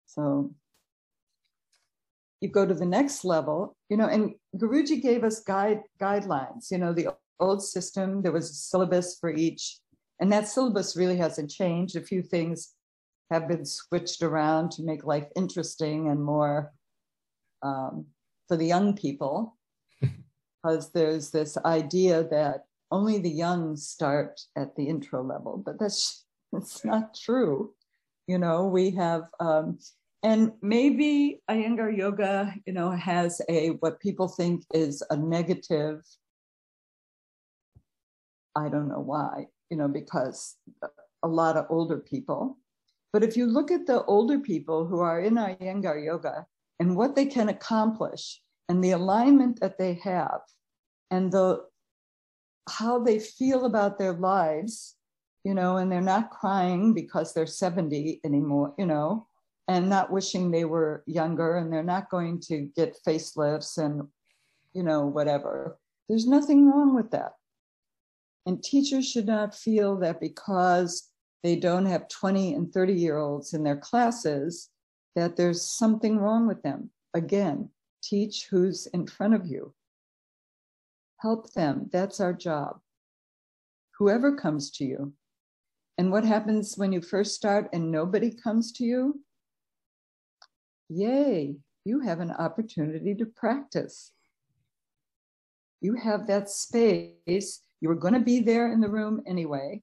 So, you go to the next level, you know, and Guruji gave us guide guidelines. You know, the old system, there was a syllabus for each, and that syllabus really hasn't changed. A few things have been switched around to make life interesting and more um, for the young people, because there's this idea that only the young start at the intro level, but that's that's not true. You know, we have um, and maybe Iyengar yoga, you know, has a what people think is a negative. I don't know why, you know, because a lot of older people. But if you look at the older people who are in Iyengar yoga and what they can accomplish and the alignment that they have and the how they feel about their lives, you know, and they're not crying because they're 70 anymore, you know, and not wishing they were younger and they're not going to get facelifts and you know whatever. There's nothing wrong with that. And teachers should not feel that because they don't have 20 and 30 year olds in their classes that there's something wrong with them. Again teach who's in front of you. Help them. That's our job. Whoever comes to you. And what happens when you first start and nobody comes to you yay, you have an opportunity to practice. You have that space. You were going to be there in the room anyway,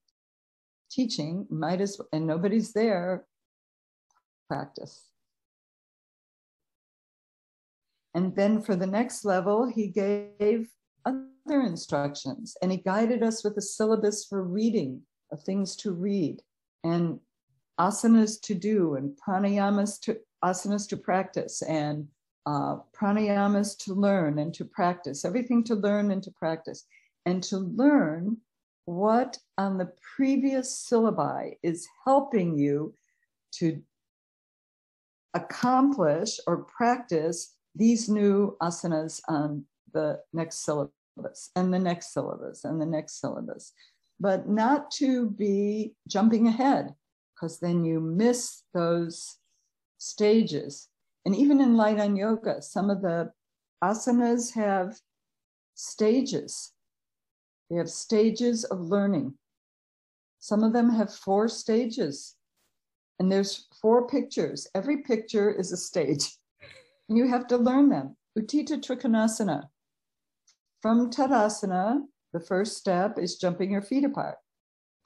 teaching, might as well, and nobody's there. Practice. And then for the next level, he gave other instructions and he guided us with a syllabus for reading of things to read and asanas to do and pranayamas to asanas to practice and uh, pranayamas to learn and to practice, everything to learn and to practice, and to learn what on the previous syllabi is helping you to accomplish or practice these new asanas on the next syllabus and the next syllabus and the next syllabus, but not to be jumping ahead because then you miss those stages. And even in light on yoga, some of the asanas have stages. They have stages of learning. Some of them have four stages. And there's four pictures. Every picture is a stage. And you have to learn them. Utthita Trikonasana. From Tadasana, the first step is jumping your feet apart.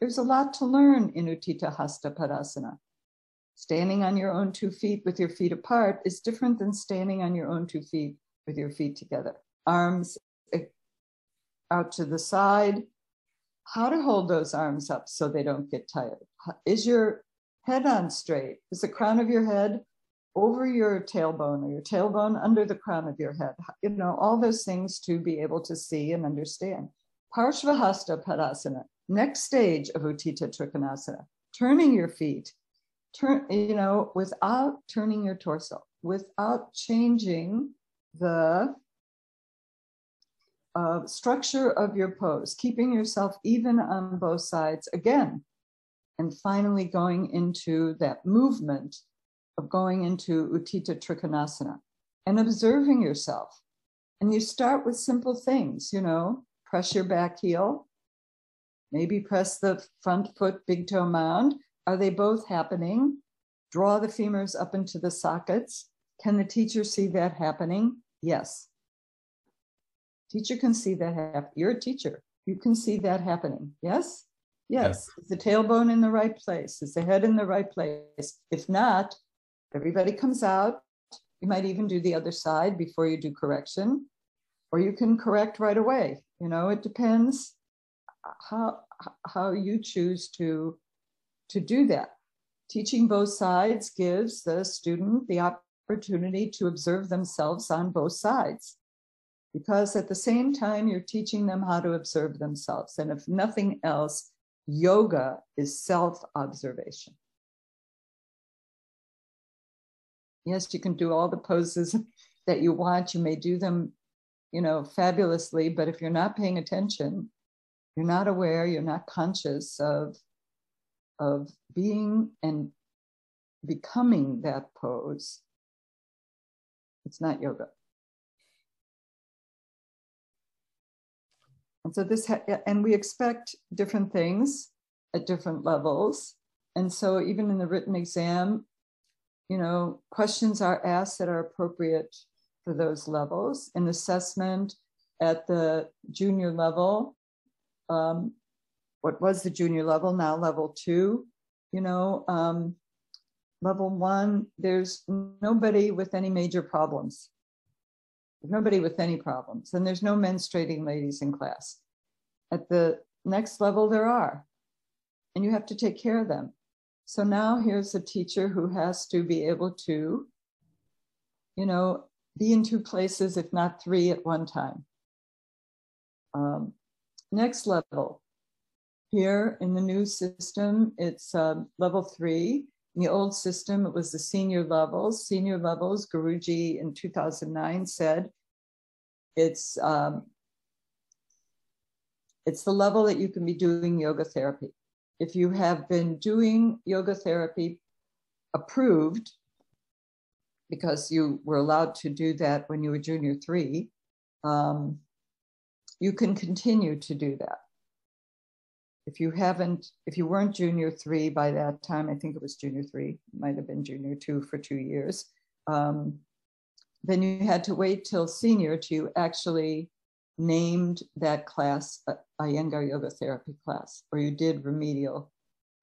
There's a lot to learn in Utthita Hasta Padasana. Standing on your own two feet with your feet apart is different than standing on your own two feet with your feet together. Arms eh, out to the side. How to hold those arms up so they don't get tired. Is your head on straight? Is the crown of your head over your tailbone or your tailbone under the crown of your head? You know, all those things to be able to see and understand. Parshvahasta Padasana, next stage of Utthita Trikonasana, turning your feet turn, you know, without turning your torso, without changing the uh, structure of your pose, keeping yourself even on both sides again, and finally going into that movement of going into Utthita Trikonasana and observing yourself. And you start with simple things, you know, press your back heel, maybe press the front foot big toe mound, are they both happening? Draw the femurs up into the sockets. Can the teacher see that happening? Yes. Teacher can see that happen. You're a teacher. You can see that happening. Yes? Yes. yes. Is the tailbone in the right place? Is the head in the right place? If not, everybody comes out. You might even do the other side before you do correction, or you can correct right away. You know, it depends uh, how how you choose to to do that. Teaching both sides gives the student the opportunity to observe themselves on both sides. Because at the same time, you're teaching them how to observe themselves. And if nothing else, yoga is self observation. Yes, you can do all the poses that you want. You may do them, you know, fabulously, but if you're not paying attention, you're not aware, you're not conscious of of being and becoming that pose, It's not yoga. And so this, ha- and we expect different things at different levels. And so even in the written exam, you know, questions are asked that are appropriate for those levels. In assessment at the junior level, um, what was the junior level, now level two, you know, um, level one, there's nobody with any major problems. There's Nobody with any problems. And there's no menstruating ladies in class. At the next level, there are. And you have to take care of them. So now here's a teacher who has to be able to, you know, be in two places, if not three at one time. Um, next level. Here in the new system, it's um, level three. In the old system, it was the senior levels. Senior levels, Guruji in 2009 said, it's um, it's the level that you can be doing yoga therapy. If you have been doing yoga therapy approved, because you were allowed to do that when you were junior three, um, you can continue to do that. If you haven't, if you weren't junior three by that time, I think it was junior three, might have been junior two for two years, um, then you had to wait till senior to actually named that class a Iyengar Yoga Therapy class, or you did remedial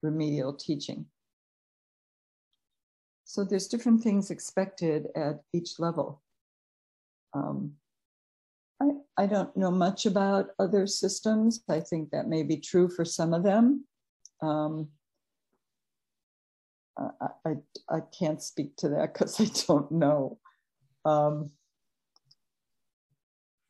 remedial teaching. So there's different things expected at each level. Um, I, I don't know much about other systems. I think that may be true for some of them. Um, I, I, I can't speak to that because I don't know. Um,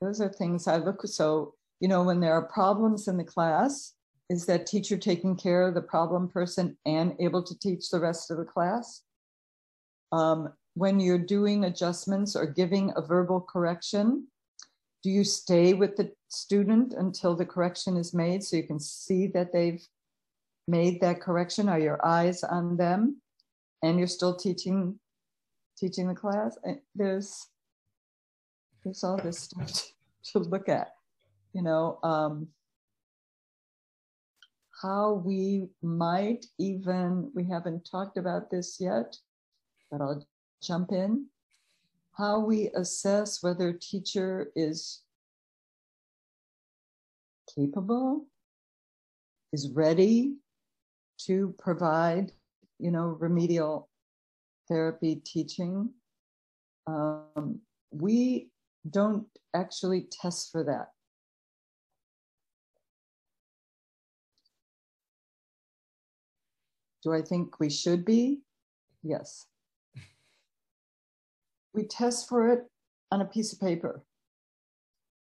those are things I look so you know when there are problems in the class is that teacher taking care of the problem person and able to teach the rest of the class um, when you're doing adjustments or giving a verbal correction do you stay with the student until the correction is made so you can see that they've made that correction? Are your eyes on them? And you're still teaching teaching the class? There's there's all this stuff to look at you know um, how we might even we haven't talked about this yet but i'll jump in how we assess whether a teacher is capable is ready to provide you know remedial therapy teaching um, we don't actually test for that. Do I think we should be? Yes. We test for it on a piece of paper.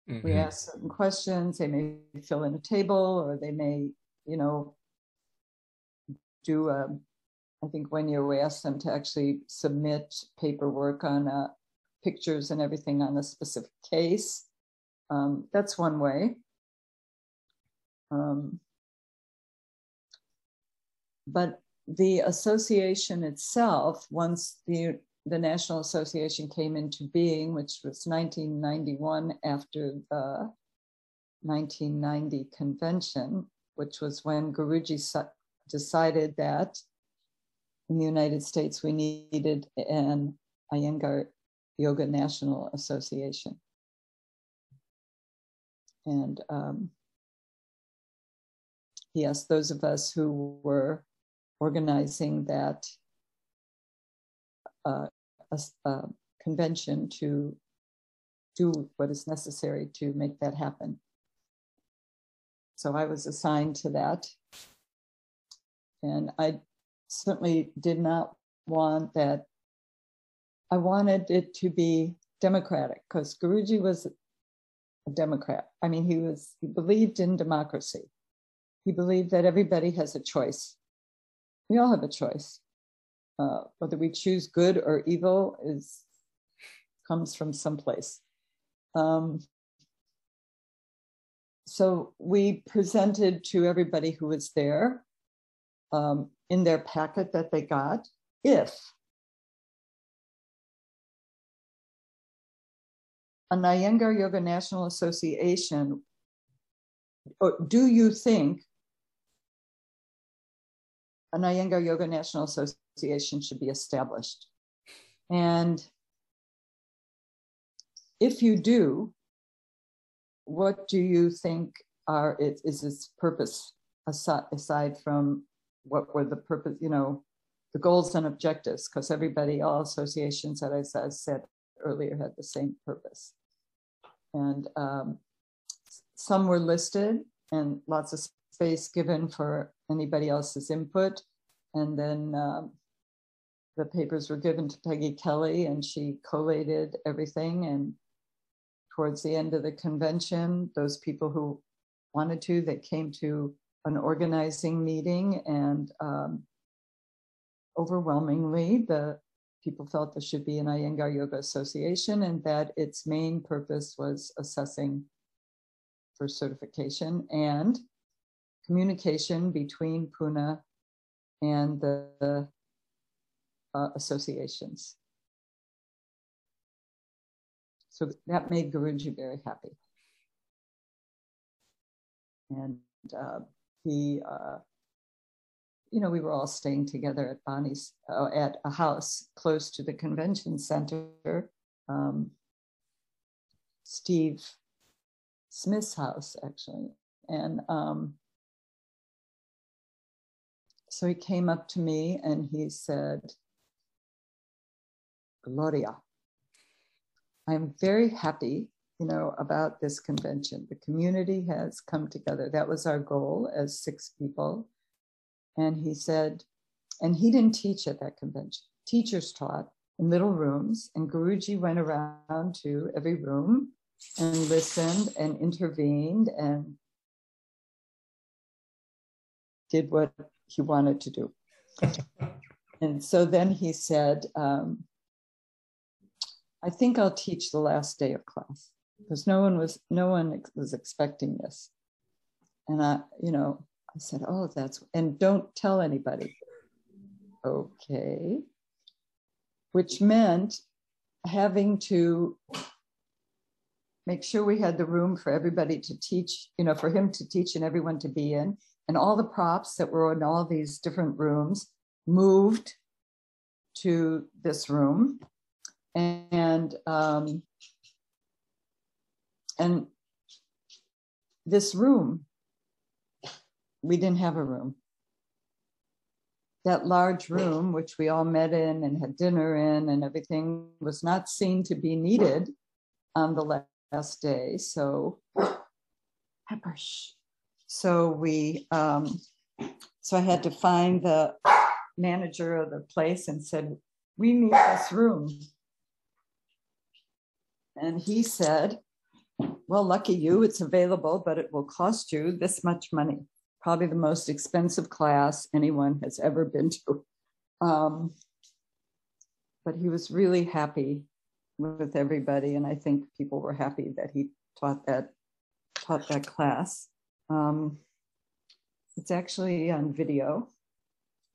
Mm-hmm. We ask certain questions. They may fill in a table or they may, you know, do a, I think one year we asked them to actually submit paperwork on a, pictures and everything on a specific case. Um, that's one way. Um, but the association itself, once the the National Association came into being, which was 1991 after the 1990 convention, which was when Guruji decided that in the United States we needed an Iyengar Yoga National Association. And um, he asked those of us who were organizing that uh, a, a convention to do what is necessary to make that happen. So I was assigned to that. And I certainly did not want that I wanted it to be democratic because Guruji was a Democrat. I mean, he was he believed in democracy. He believed that everybody has a choice. We all have a choice. Uh, whether we choose good or evil is comes from someplace. Um, so we presented to everybody who was there um, in their packet that they got if a Iyengar Yoga National Association, do you think an Iyengar Yoga National Association should be established? And if you do, what do you think are is its purpose aside, aside from what were the purpose, you know, the goals and objectives? Because everybody, all associations that I said earlier had the same purpose. And um, some were listed and lots of space given for anybody else's input. And then um, the papers were given to Peggy Kelly and she collated everything. And towards the end of the convention, those people who wanted to, they came to an organizing meeting and um, overwhelmingly the people felt there should be an Iyengar Yoga Association and that its main purpose was assessing for certification and communication between Pune and the uh, associations. So that made Guruji very happy. And uh, he uh, you know, we were all staying together at Bonnie's, uh, at a house close to the convention center. Um, Steve Smith's house, actually. And um, so he came up to me and he said, Gloria, I'm very happy, you know, about this convention. The community has come together. That was our goal as six people and he said, and he didn't teach at that convention. Teachers taught in little rooms, and Guruji went around to every room and listened and intervened and did what he wanted to do. and so then he said, um, I think I'll teach the last day of class because no one was no one was expecting this. And I, you know, I said, Oh, that's, and don't tell anybody. Okay. Which meant having to make sure we had the room for everybody to teach, you know, for him to teach and everyone to be in. And all the props that were in all these different rooms moved to this room. And, um, and this room we didn't have a room. That large room, which we all met in and had dinner in and everything, was not seen to be needed on the last day. So, peppers. So we, um, so I had to find the manager of the place and said, "We need this room." And he said, "Well, lucky you, it's available, but it will cost you this much money." probably the most expensive class anyone has ever been to. Um, but he was really happy with everybody, and I think people were happy that he taught that taught that class. Um, it's actually on video,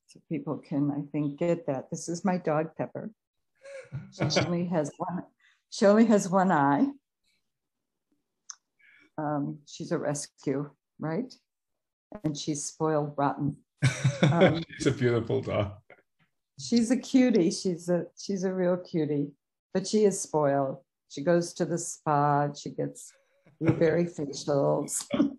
so people can, I think, get that. This is my dog Pepper. She only has one. She only has one eye. Um, she's a rescue, right? and she's spoiled rotten. Um, she's a beautiful dog. She's a cutie. She's a she's a real cutie, but she is spoiled. She goes to the spa. She gets blueberry facials.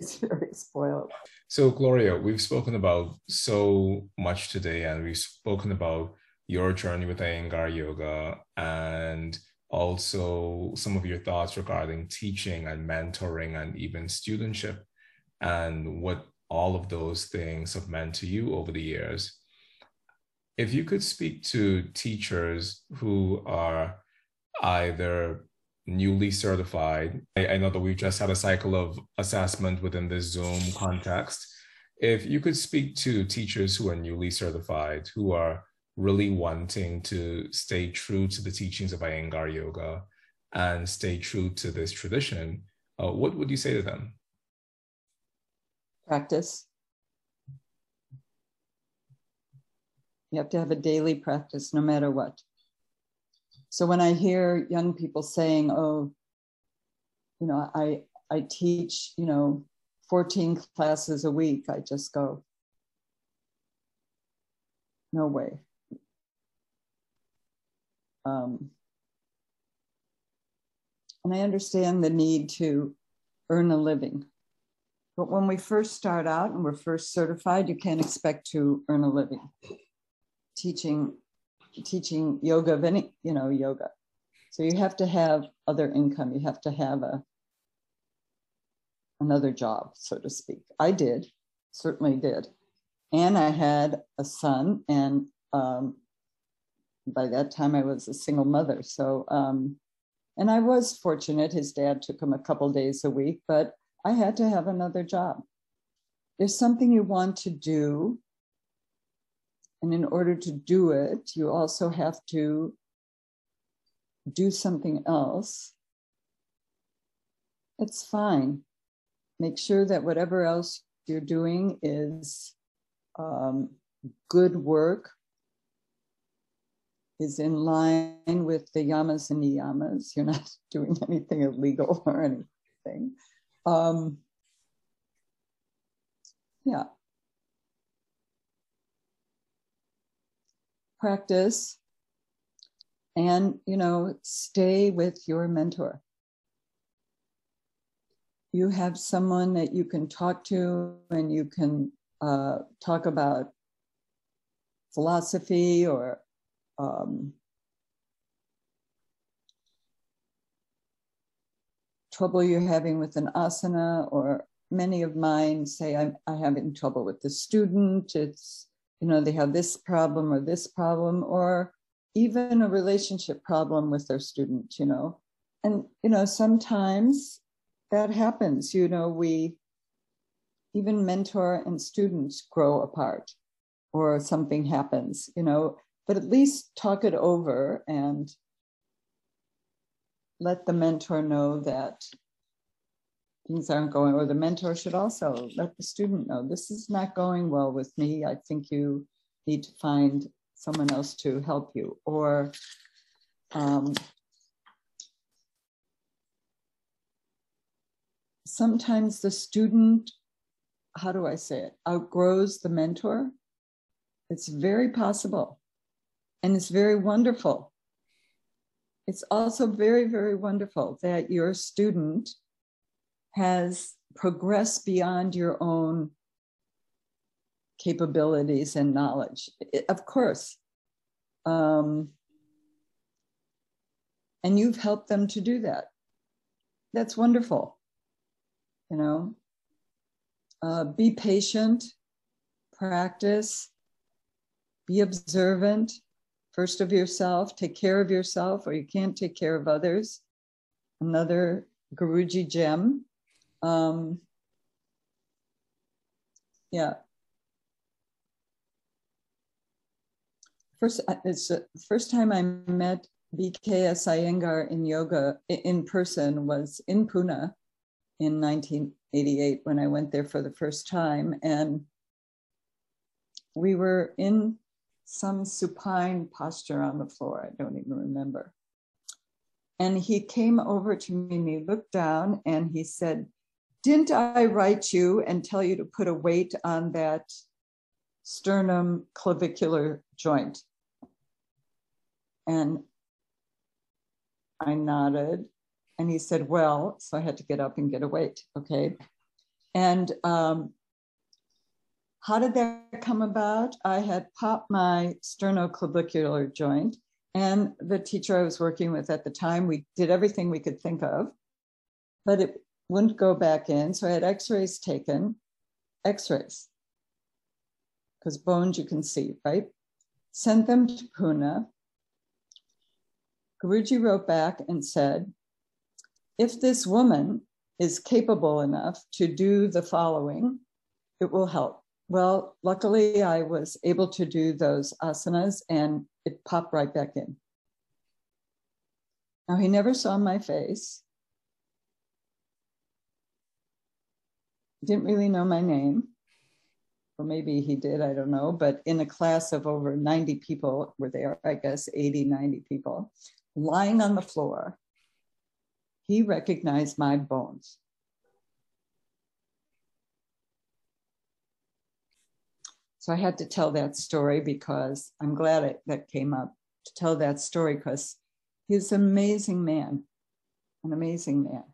she's very spoiled. So, Gloria, we've spoken about so much today, and we've spoken about your journey with Iyengar Yoga and also some of your thoughts regarding teaching and mentoring and even studentship and what all of those things have meant to you over the years. If you could speak to teachers who are either newly certified, I, I know that we've just had a cycle of assessment within this Zoom context. If you could speak to teachers who are newly certified, who are really wanting to stay true to the teachings of Iyengar Yoga and stay true to this tradition, uh, what would you say to them? practice. You have to have a daily practice no matter what. So when I hear young people saying, "Oh, you know, I I teach, you know, 14 classes a week," I just go, "No way." Um, and I understand the need to earn a living. But when we first start out and we're first certified, you can't expect to earn a living teaching teaching yoga of any, you know, yoga. So you have to have other income. You have to have a another job, so to speak. I did, certainly did. And I had a son, and um, by that time I was a single mother. So, um, and I was fortunate. His dad took him a couple days a week, but I had to have another job. There's something you want to do and in order to do it, you also have to do something else. It's fine. Make sure that whatever else you're doing is um, good work, is in line with the yamas and niyamas. You're not doing anything illegal or anything. Um, yeah. practice and you know stay with your mentor you have someone that you can talk to and you can uh, talk about philosophy or Um, trouble you're having with an asana or many of mine say I'm, I'm having trouble with the student it's you know, they have this problem or this problem, or even a relationship problem with their student, you know. And, you know, sometimes that happens, you know, we, even mentor and students grow apart or something happens, you know, but at least talk it over and let the mentor know that things aren't going, or the mentor should also let the student know this is not going well with me. I think you need to find someone else to help you. Or um, sometimes the student, how do I say it, outgrows the mentor. It's very possible and it's very wonderful. It's also very, very wonderful that your student has progressed beyond your own capabilities and knowledge. It, of course. Um, and you've helped them to do that. That's wonderful. You know, uh, be patient, practice, be observant, first of yourself, take care of yourself, or you can't take care of others. Another Guruji gem. Um, yeah. First, uh, it's the first time I met BKS Iyengar in yoga in person was in Pune in 1988 when I went there for the first time. And we were in some supine posture on the floor. I don't even remember. And he came over to me and he looked down and he said, didn't I write you and tell you to put a weight on that sternum clavicular joint? And I nodded and he said, Well, so I had to get up and get a weight. Okay. And um, how did that come about? I had popped my sternoclavicular joint, and the teacher I was working with at the time, we did everything we could think of, but it wouldn't go back in. So I had x rays taken, x rays, because bones you can see, right? Sent them to Pune. Guruji wrote back and said, if this woman is capable enough to do the following, it will help. Well, luckily, I was able to do those asanas and it popped right back in. Now, he never saw my face. didn't really know my name, or maybe he did, I don't know, but in a class of over 90 people were there, I guess 80, 90 people. lying on the floor, he recognized my bones. So I had to tell that story because I'm glad it, that came up to tell that story because he's an amazing man, an amazing man.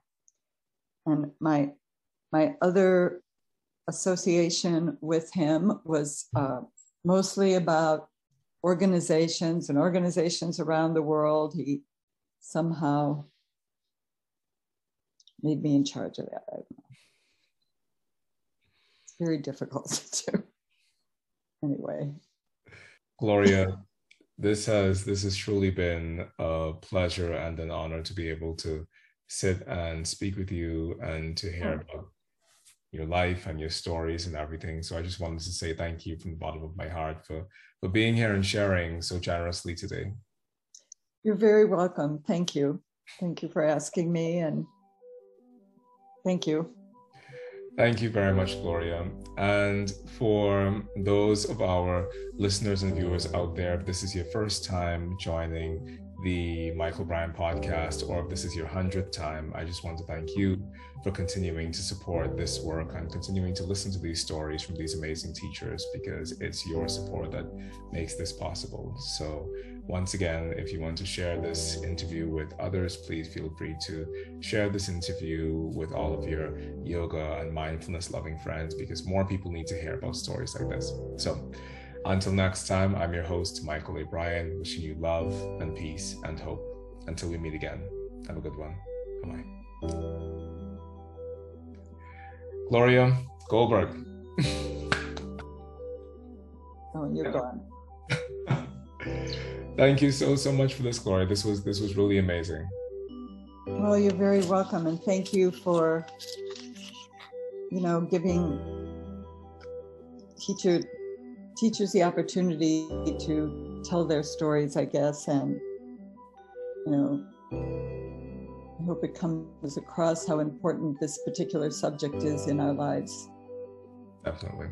And my my other association with him was uh, mostly about organizations and organizations around the world. He somehow made me in charge of that. I don't know. It's very difficult to do. Anyway. Gloria, this has this has truly been a pleasure and an honor to be able to sit and speak with you and to hear about your life and your stories and everything. So I just wanted to say thank you from the bottom of my heart for for being here and sharing so generously today. You're very welcome. Thank you. Thank you for asking me and thank you. Thank you very much, Gloria. And for those of our listeners and viewers out there, if this is your first time joining the Michael Bryan podcast, or if this is your hundredth time, I just want to thank you for continuing to support this work and continuing to listen to these stories from these amazing teachers because it's your support that makes this possible. So, once again, if you want to share this interview with others, please feel free to share this interview with all of your yoga and mindfulness loving friends because more people need to hear about stories like this. So, until next time, I'm your host, Michael A. Bryan, wishing you love and peace and hope. Until we meet again, have a good one. Bye bye. Gloria Goldberg. oh, you're gone. Thank you so so much for this, Gloria. This was this was really amazing. Well, you're very welcome, and thank you for you know giving teacher teachers the opportunity to tell their stories, I guess, and you know, I hope it comes across how important this particular subject is in our lives. Definitely.